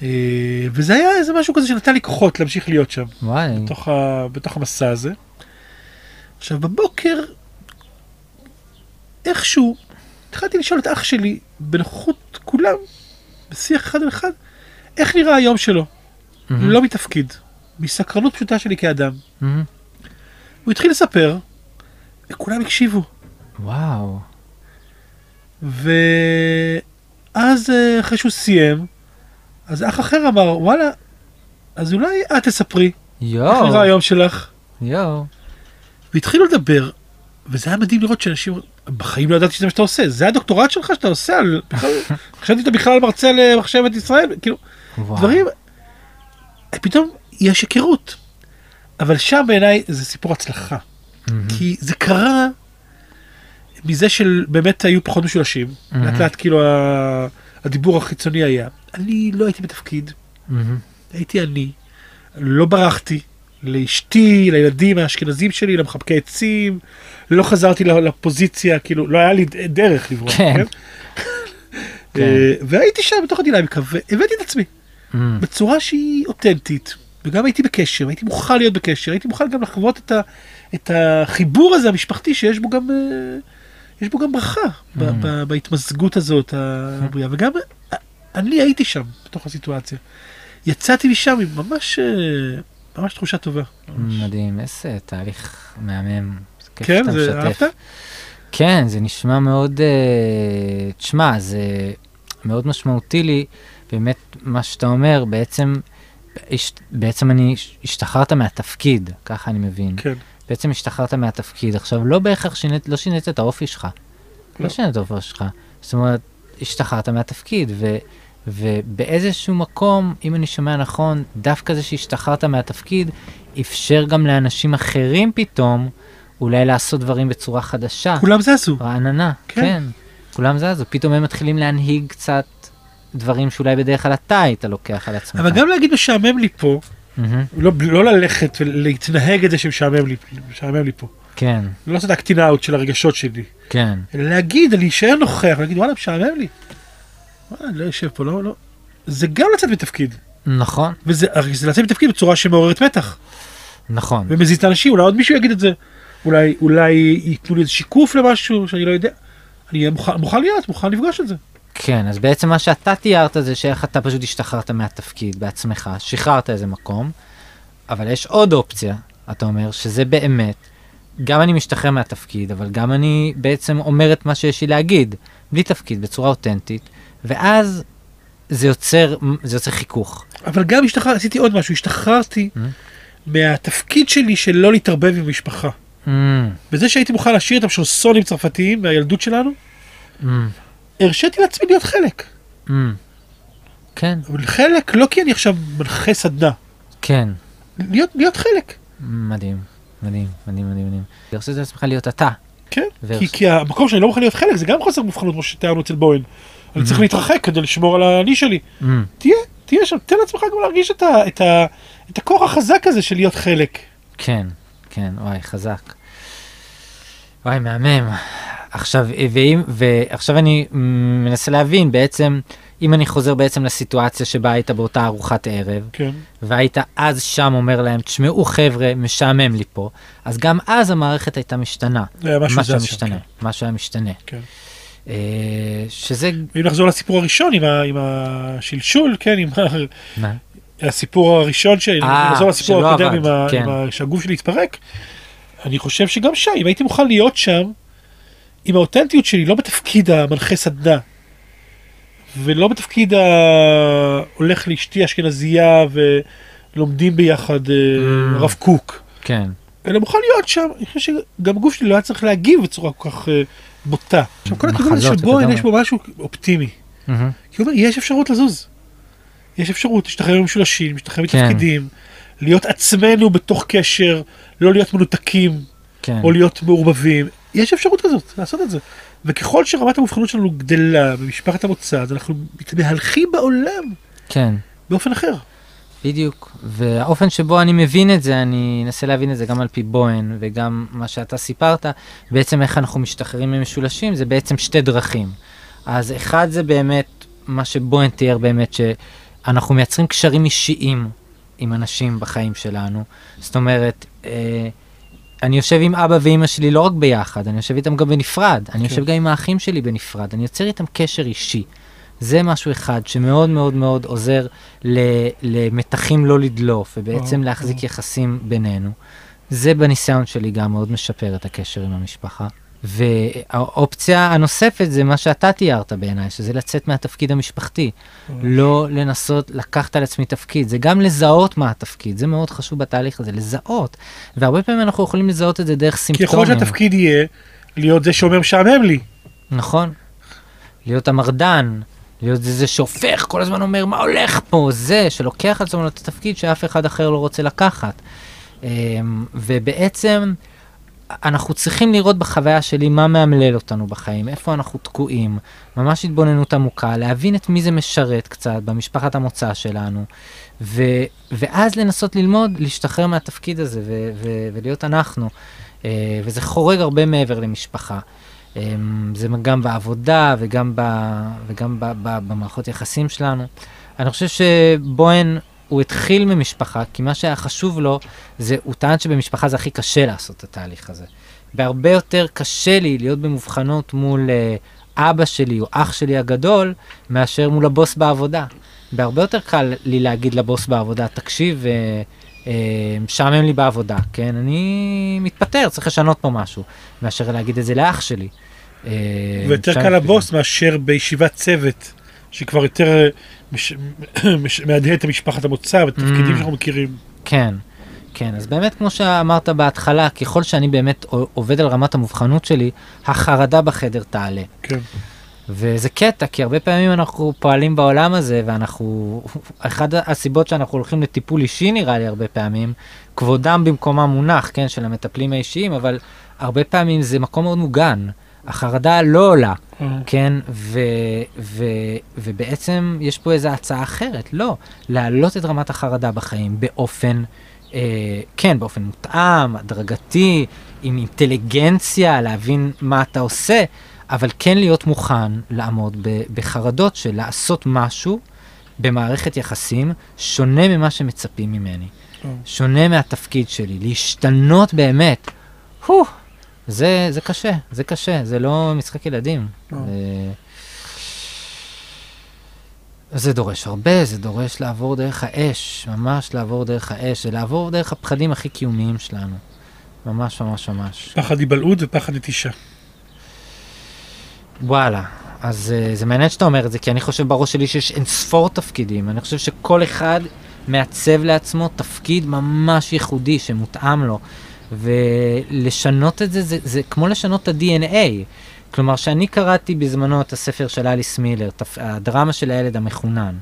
אה, וזה היה איזה משהו כזה שנתן לי כוחות להמשיך להיות שם, וואי. בתוך, ה, בתוך המסע הזה. עכשיו בבוקר, איכשהו, התחלתי לשאול את אח שלי, בנוכחות כולם, בשיח אחד על אחד, איך נראה היום שלו, מהמם. לא מתפקיד, מסקרנות פשוטה שלי כאדם. מהמם. הוא התחיל לספר, וכולם הקשיבו. וואו. ואז אה, אחרי שהוא סיים, אז אח אחר אמר, וואלה, אז אולי את תספרי, איך נראה יואו. היום שלך? יואו. והתחילו לדבר, וזה היה מדהים לראות שאנשים, בחיים לא ידעתי שזה מה שאתה עושה, זה הדוקטורט שלך שאתה עושה על, חשבתי שאתה בכלל מרצה למחשבת ישראל, כאילו, וואו. דברים, פתאום יש היכרות. אבל שם בעיניי זה סיפור הצלחה. מהמם. כי זה קרה מזה של באמת היו פחות משולשים. לאט לאט כאילו ה- הדיבור החיצוני היה. אני לא הייתי בתפקיד, מהמם. הייתי אני, לא ברחתי לאשתי, לילדים האשכנזים שלי, למחבקי עצים, לא חזרתי לפוזיציה, כאילו לא היה לי דרך לברוח, כן. כן? כן. אה, והייתי שם בתוך הדינמיקה והבאתי את עצמי מהמם. בצורה שהיא אותנטית, וגם הייתי בקשר, הייתי מוכן להיות בקשר, הייתי מוכן גם לחוות את, ה, את החיבור הזה המשפחתי שיש בו גם, אה, יש בו גם ברכה Mm. ב, בהתמזגות הזאת הבריאה, וגם אה, אני הייתי שם בתוך הסיטואציה. יצאתי משם עם ממש, אה, ממש תחושה טובה. ממש. מדהים, איזה תהליך מהמם. כן, זה. אהבת? כן, זה נשמע מאוד, אה, תשמע, זה מאוד משמעותי לי, באמת, מה שאתה אומר, בעצם, בעצם אני, השתחררת מהתפקיד, ככה אני מבין. כן. בעצם השתחררת מהתפקיד. עכשיו, לא בהכרח שינית, לא שינית את האופי שלך. לא, לא. שינית את האופי שלך. זאת אומרת, השתחררת מהתפקיד, ו, ובאיזשהו מקום, אם אני שומע נכון, דווקא זה שהשתחררת מהתפקיד, אפשר גם לאנשים אחרים פתאום, אולי לעשות דברים בצורה חדשה. כולם זזו. רעננה, כן. כן. כולם זזו, פתאום הם מתחילים להנהיג קצת דברים שאולי בדרך כלל אתה היית לוקח על עצמך. אבל גם להגיד משעמם לי פה, לא, לא ללכת ולהתנהג את זה שמשעמם לי, משעמם לי פה. כן, לא לעשות אקטין אאוט של הרגשות שלי. כן. אלא להגיד, אני אשאר נוכח, להגיד וואלה משעמם לי. וואלה, אני לא יושב פה, לא, לא. זה גם לצאת מתפקיד. נכון, וזה לצאת מתפקיד בצורה שמעוררת מתח. נכון. ומזיז את האנשים, אולי עוד מישהו יגיד את זה. אולי, אולי ייתנו לי איזה שיקוף למשהו שאני לא יודע. אני מוכן, מוכן להיות, מוכן לפגוש את זה. כן, אז בעצם מה שאתה תיארת זה שאיך אתה פשוט השתחררת מהתפקיד בעצמך, שחררת איזה מקום, אבל יש עוד אופציה, אתה אומר, שזה באמת, גם אני משתחרר מהתפקיד, אבל גם אני בעצם אומר את מה שיש לי להגיד, בלי תפקיד, בצורה אותנטית, ואז זה יוצר, זה יוצר חיכוך. אבל גם השתחררתי, עשיתי עוד משהו, השתחררתי Mm. מהתפקיד שלי של לא להתערבב עם המשפחה. Mm, בזה שהייתי מוכן להשאיר אותם שוסונים צרפתיים מהילדות שלנו, mm, הרשיתי לעצמי להיות חלק. mm. כן, אבל חלק לא כי אני עכשיו מנחה סדנה, כן. להיות, להיות חלק. מדהים, מדהים, מדהים, מדהים, מדהים. תרשה את עצמך להיות אתה. כן, והרש- כי, כי המקום שאני לא מוכן להיות חלק זה גם חוסר מובחנות כמו שתיארנו אצל בוהן. אני צריך להתרחק כדי לשמור על האני שלי. Mm, תהיה, תהיה שם, תן לעצמך גם להרגיש את, ה, את, ה, את הכוח החזק הזה של להיות חלק. כן, כן, וואי, חזק. וואי, מהמם. עכשיו, ואם, ועכשיו אני מנסה להבין, בעצם, אם אני חוזר בעצם לסיטואציה שבה היית באותה ארוחת ערב, כן. והיית אז שם אומר להם, תשמעו חבר'ה, משעמם לי פה, אז גם אז המערכת הייתה משתנה. היה משהו משהו היה משתנה, כן. משהו היה משתנה. כן. אה, שזה, אם נחזור לסיפור הראשון עם, ה, עם השלשול, כן, עם ה, מה? הסיפור הראשון, ש... אה, נחזור לסיפור הקודם עם, ה, כן. עם ה, שהגוף שלי התפרק, אני חושב שגם שם, אם הייתי מוכן להיות שם, עם האותנטיות שלי, לא בתפקיד המנחה סדנה, ולא בתפקיד ההולך לאשתי אשכנזייה ולומדים ביחד אה, Mm. הרב קוק, כן, אלא מוכן להיות שם, אני חושב שגם הגוף שלי לא היה צריך להגיב בצורה כל כך אה, בוטה. עכשיו כל הכיוון הזה של בוהן וכדומה. יש בו משהו אופטימי. מהמם. כי הוא אומר, יש אפשרות לזוז. יש אפשרות להשתחרר ממשולשים, להשתחרר כן. מתפקידים, להיות עצמנו בתוך קשר, לא להיות מנותקים, כן, או להיות מעורבבים. יש אפשרות כזאת, לעשות את זה. וככל שרמת המובחנות שלנו גדלה במשפחת המוצא, אז אנחנו מתמהלכים בעולם כן. באופן אחר. בדיוק, והאופן שבו אני מבין את זה, אני אנסה להבין את זה גם על פי בוהן וגם מה שאתה סיפרת, בעצם איך אנחנו משתחררים ממשולשים, זה בעצם שתי דרכים. אז אחד זה באמת מה שבוהן תיאר באמת, שאנחנו מייצרים קשרים אישיים עם אנשים בחיים שלנו. זאת אומרת, אה, אני יושב עם אבא ואימא שלי לא רק ביחד, אני יושב איתם גם בנפרד, אני יושב גם עם האחים שלי בנפרד, אני יוצר איתם קשר אישי. זה משהו אחד שמאוד מאוד מאוד עוזר למתחים לא לדלוף, ובעצם וואו, להחזיק וואו. יחסים בינינו. זה בניסיון שלי גם מאוד משפר את הקשר עם המשפחה. והאופציה הנוספת זה מה שאתה תיארת בעיניי, שזה לצאת מהתפקיד המשפחתי. לא לנסות לקחת על עצמי תפקיד, זה גם לזהות מה התפקיד, זה מאוד חשוב בתהליך הזה, לזהות. והרבה פעמים אנחנו יכולים לזהות את זה דרך כי סימפטומים. יכול שהתפקיד יהיה להיות זה שאומר משעמם לי. נכון. להיות המרדן, להיות זה, זה שהופך, כל הזמן אומר מה הולך פה, זה שלוקח על עצמו את התפקיד שאף אחד אחר לא רוצה לקחת. אמ, ובעצם אנחנו צריכים לראות בחוויה שלי מה מאמלל אותנו בחיים, איפה אנחנו תקועים, ממש התבוננות עמוקה, להבין את מי זה משרת קצת במשפחת המוצא שלנו, ו, ואז לנסות ללמוד להשתחרר מהתפקיד הזה ו, ו, ולהיות אנחנו. אה, וזה חורג הרבה מעבר למשפחה. אמ, זה גם בעבודה וגם, ב, וגם ב, ב, במערכות יחסים שלנו. אני חושב שבוהן, הוא התחיל ממשפחה, כי מה שהיה חשוב לו, זה, הוא טען שבמשפחה זה הכי קשה לעשות את התהליך הזה. והרבה יותר קשה לי להיות במובחנות מול אה, אבא שלי או אח שלי הגדול, מאשר מול הבוס בעבודה. והרבה יותר קל לי להגיד לבוס בעבודה, תקשיב, אה, אה, משעמם לי בעבודה, כן? אני מתפטר, צריך לשנות פה משהו, מאשר להגיד את זה לאח שלי. אה, ויותר משעמם קל. לבוס מאשר בישיבת צוות, שכבר יותר אה, מש- מהדהד את משפחת המוצא ואת התפקידים Mm. שאנחנו מכירים. כן, כן, אז באמת כמו שאמרת בהתחלה, ככל שאני באמת עובד על רמת המובחנות שלי, החרדה בחדר תעלה. כן. וזה קטע, כי הרבה פעמים אנחנו פועלים בעולם הזה, ואנחנו, אחת הסיבות שאנחנו הולכים לטיפול אישי נראה לי הרבה פעמים, כבודם במקומם מונח, כן, של המטפלים האישיים, אבל הרבה פעמים זה מקום מאוד מוגן. החרדה לא עולה, אה, כן, ו, ו, ובעצם יש פה איזו הצעה אחרת, לא, להעלות את רמת החרדה בחיים באופן, אה, כן, באופן מותאם, הדרגתי, עם אינטליגנציה, להבין מה אתה עושה, אבל כן להיות מוכן לעמוד ב, בחרדות של לעשות משהו במערכת יחסים שונה ממה שמצפים ממני, אה. שונה מהתפקיד שלי, להשתנות באמת. הו, זה, זה קשה, זה קשה, זה לא משחק ילדים. אה. זה... זה דורש הרבה, זה דורש לעבור דרך האש, ממש לעבור דרך האש, זה לעבור דרך הפחדים הכי קיומיים שלנו. ממש ממש ממש. פחד היבלעות ופחד נטישה. וואלה, אז uh, זה מעניין שאתה אומר את זה, כי אני חושב בראש שלי שיש אין ספור תפקידים. אני חושב שכל אחד מעצב לעצמו תפקיד ממש ייחודי שמותאם לו. ולשנות את זה, זה, זה כמו לשנות את ה-DNA. כלומר, שאני קראתי בזמנו את הספר של אליס מילר, הדרמה של הילד המחונן,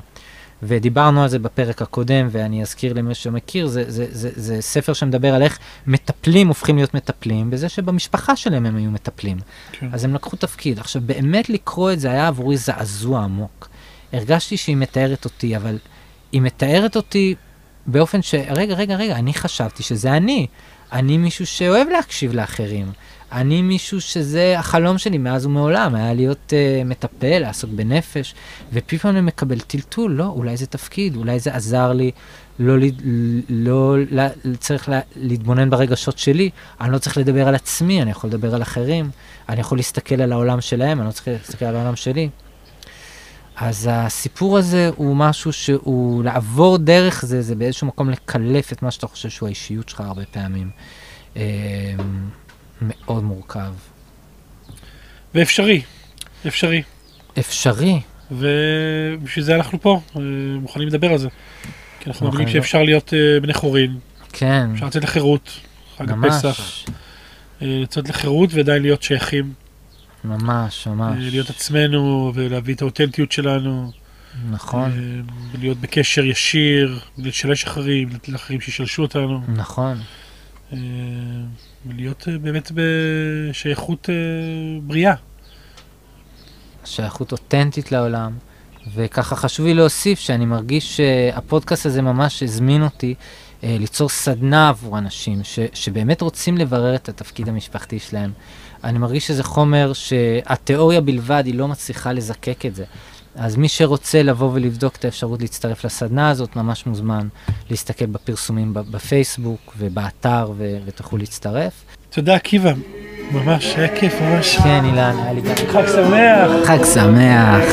ודיברנו על זה בפרק הקודם, ואני אזכיר למי שמכיר, זה, זה, זה, זה ספר שמדבר על איך מטפלים הופכים להיות מטפלים, בזה שבמשפחה שלהם הם היו מטפלים. כן. אז הם לקחו תפקיד. עכשיו, באמת לקרוא את זה היה עבורי זעזוע עמוק. הרגשתי שהיא מתארת אותי, אבל היא מתארת אותי באופן ש... רגע, רגע, רגע, אני חשבתי שזה אני. אני מישהו שאוהב להקשיב לאחרים. אני מישהו שזה החלום שלי מאז ומעולם, היה להיות uh, מטפל, לעסוק בנפש, ופתאום אני מקבל טלטול, לא, אולי זה תפקיד, אולי זה עזר לי לא, לא, לא צריך לה, להתבונן ברגשות שלי, אני לא צריך לדבר על עצמי, אני יכול לדבר על אחרים, אני יכול להסתכל על העולם שלהם, אני לא צריך להסתכל על העולם שלי. אז הסיפור הזה הוא משהו שהוא, לעבור דרך זה, זה באיזשהו מקום לקלף את מה שאתה חושב שהוא האישיות שלך הרבה פעמים. אמ, מאוד מורכב. ואפשרי, אפשרי. אפשרי. ובשביל זה אנחנו פה, אה, מוכנים לדבר על זה. כי אנחנו מבינים שאפשר להיות אה, בני חורין. כן. אפשר לצאת לחירות, חג הפסח. אה, לצאת לחירות ועדיין להיות שייכים. ממש, ממש. להיות עצמנו ולהביא את האותנטיות שלנו. נכון. ולהיות בקשר ישיר, לשלש אחרים, לתת לאחרים שישלשו אותנו. נכון. ולהיות אה, באמת בשייכות אה, בריאה. שייכות אותנטית לעולם. וככה חשוב לי להוסיף שאני מרגיש שהפודקאסט הזה ממש הזמין אותי אה, ליצור סדנה עבור אנשים ש, שבאמת רוצים לברר את התפקיד המשפחתי שלהם. אני מרגיש שזה חומר שהתיאוריה בלבד היא לא מצליחה לזקק את זה. אז מי שרוצה לבוא ולבדוק את האפשרות להצטרף לסדנה הזאת, ממש מוזמן להסתכל בפרסומים בפייסבוק ובאתר ו- ותוכלו להצטרף. תודה עקיבא, ממש היה כיף ממש. כן אילן, היה לי גם. חג שמח. חג שמח.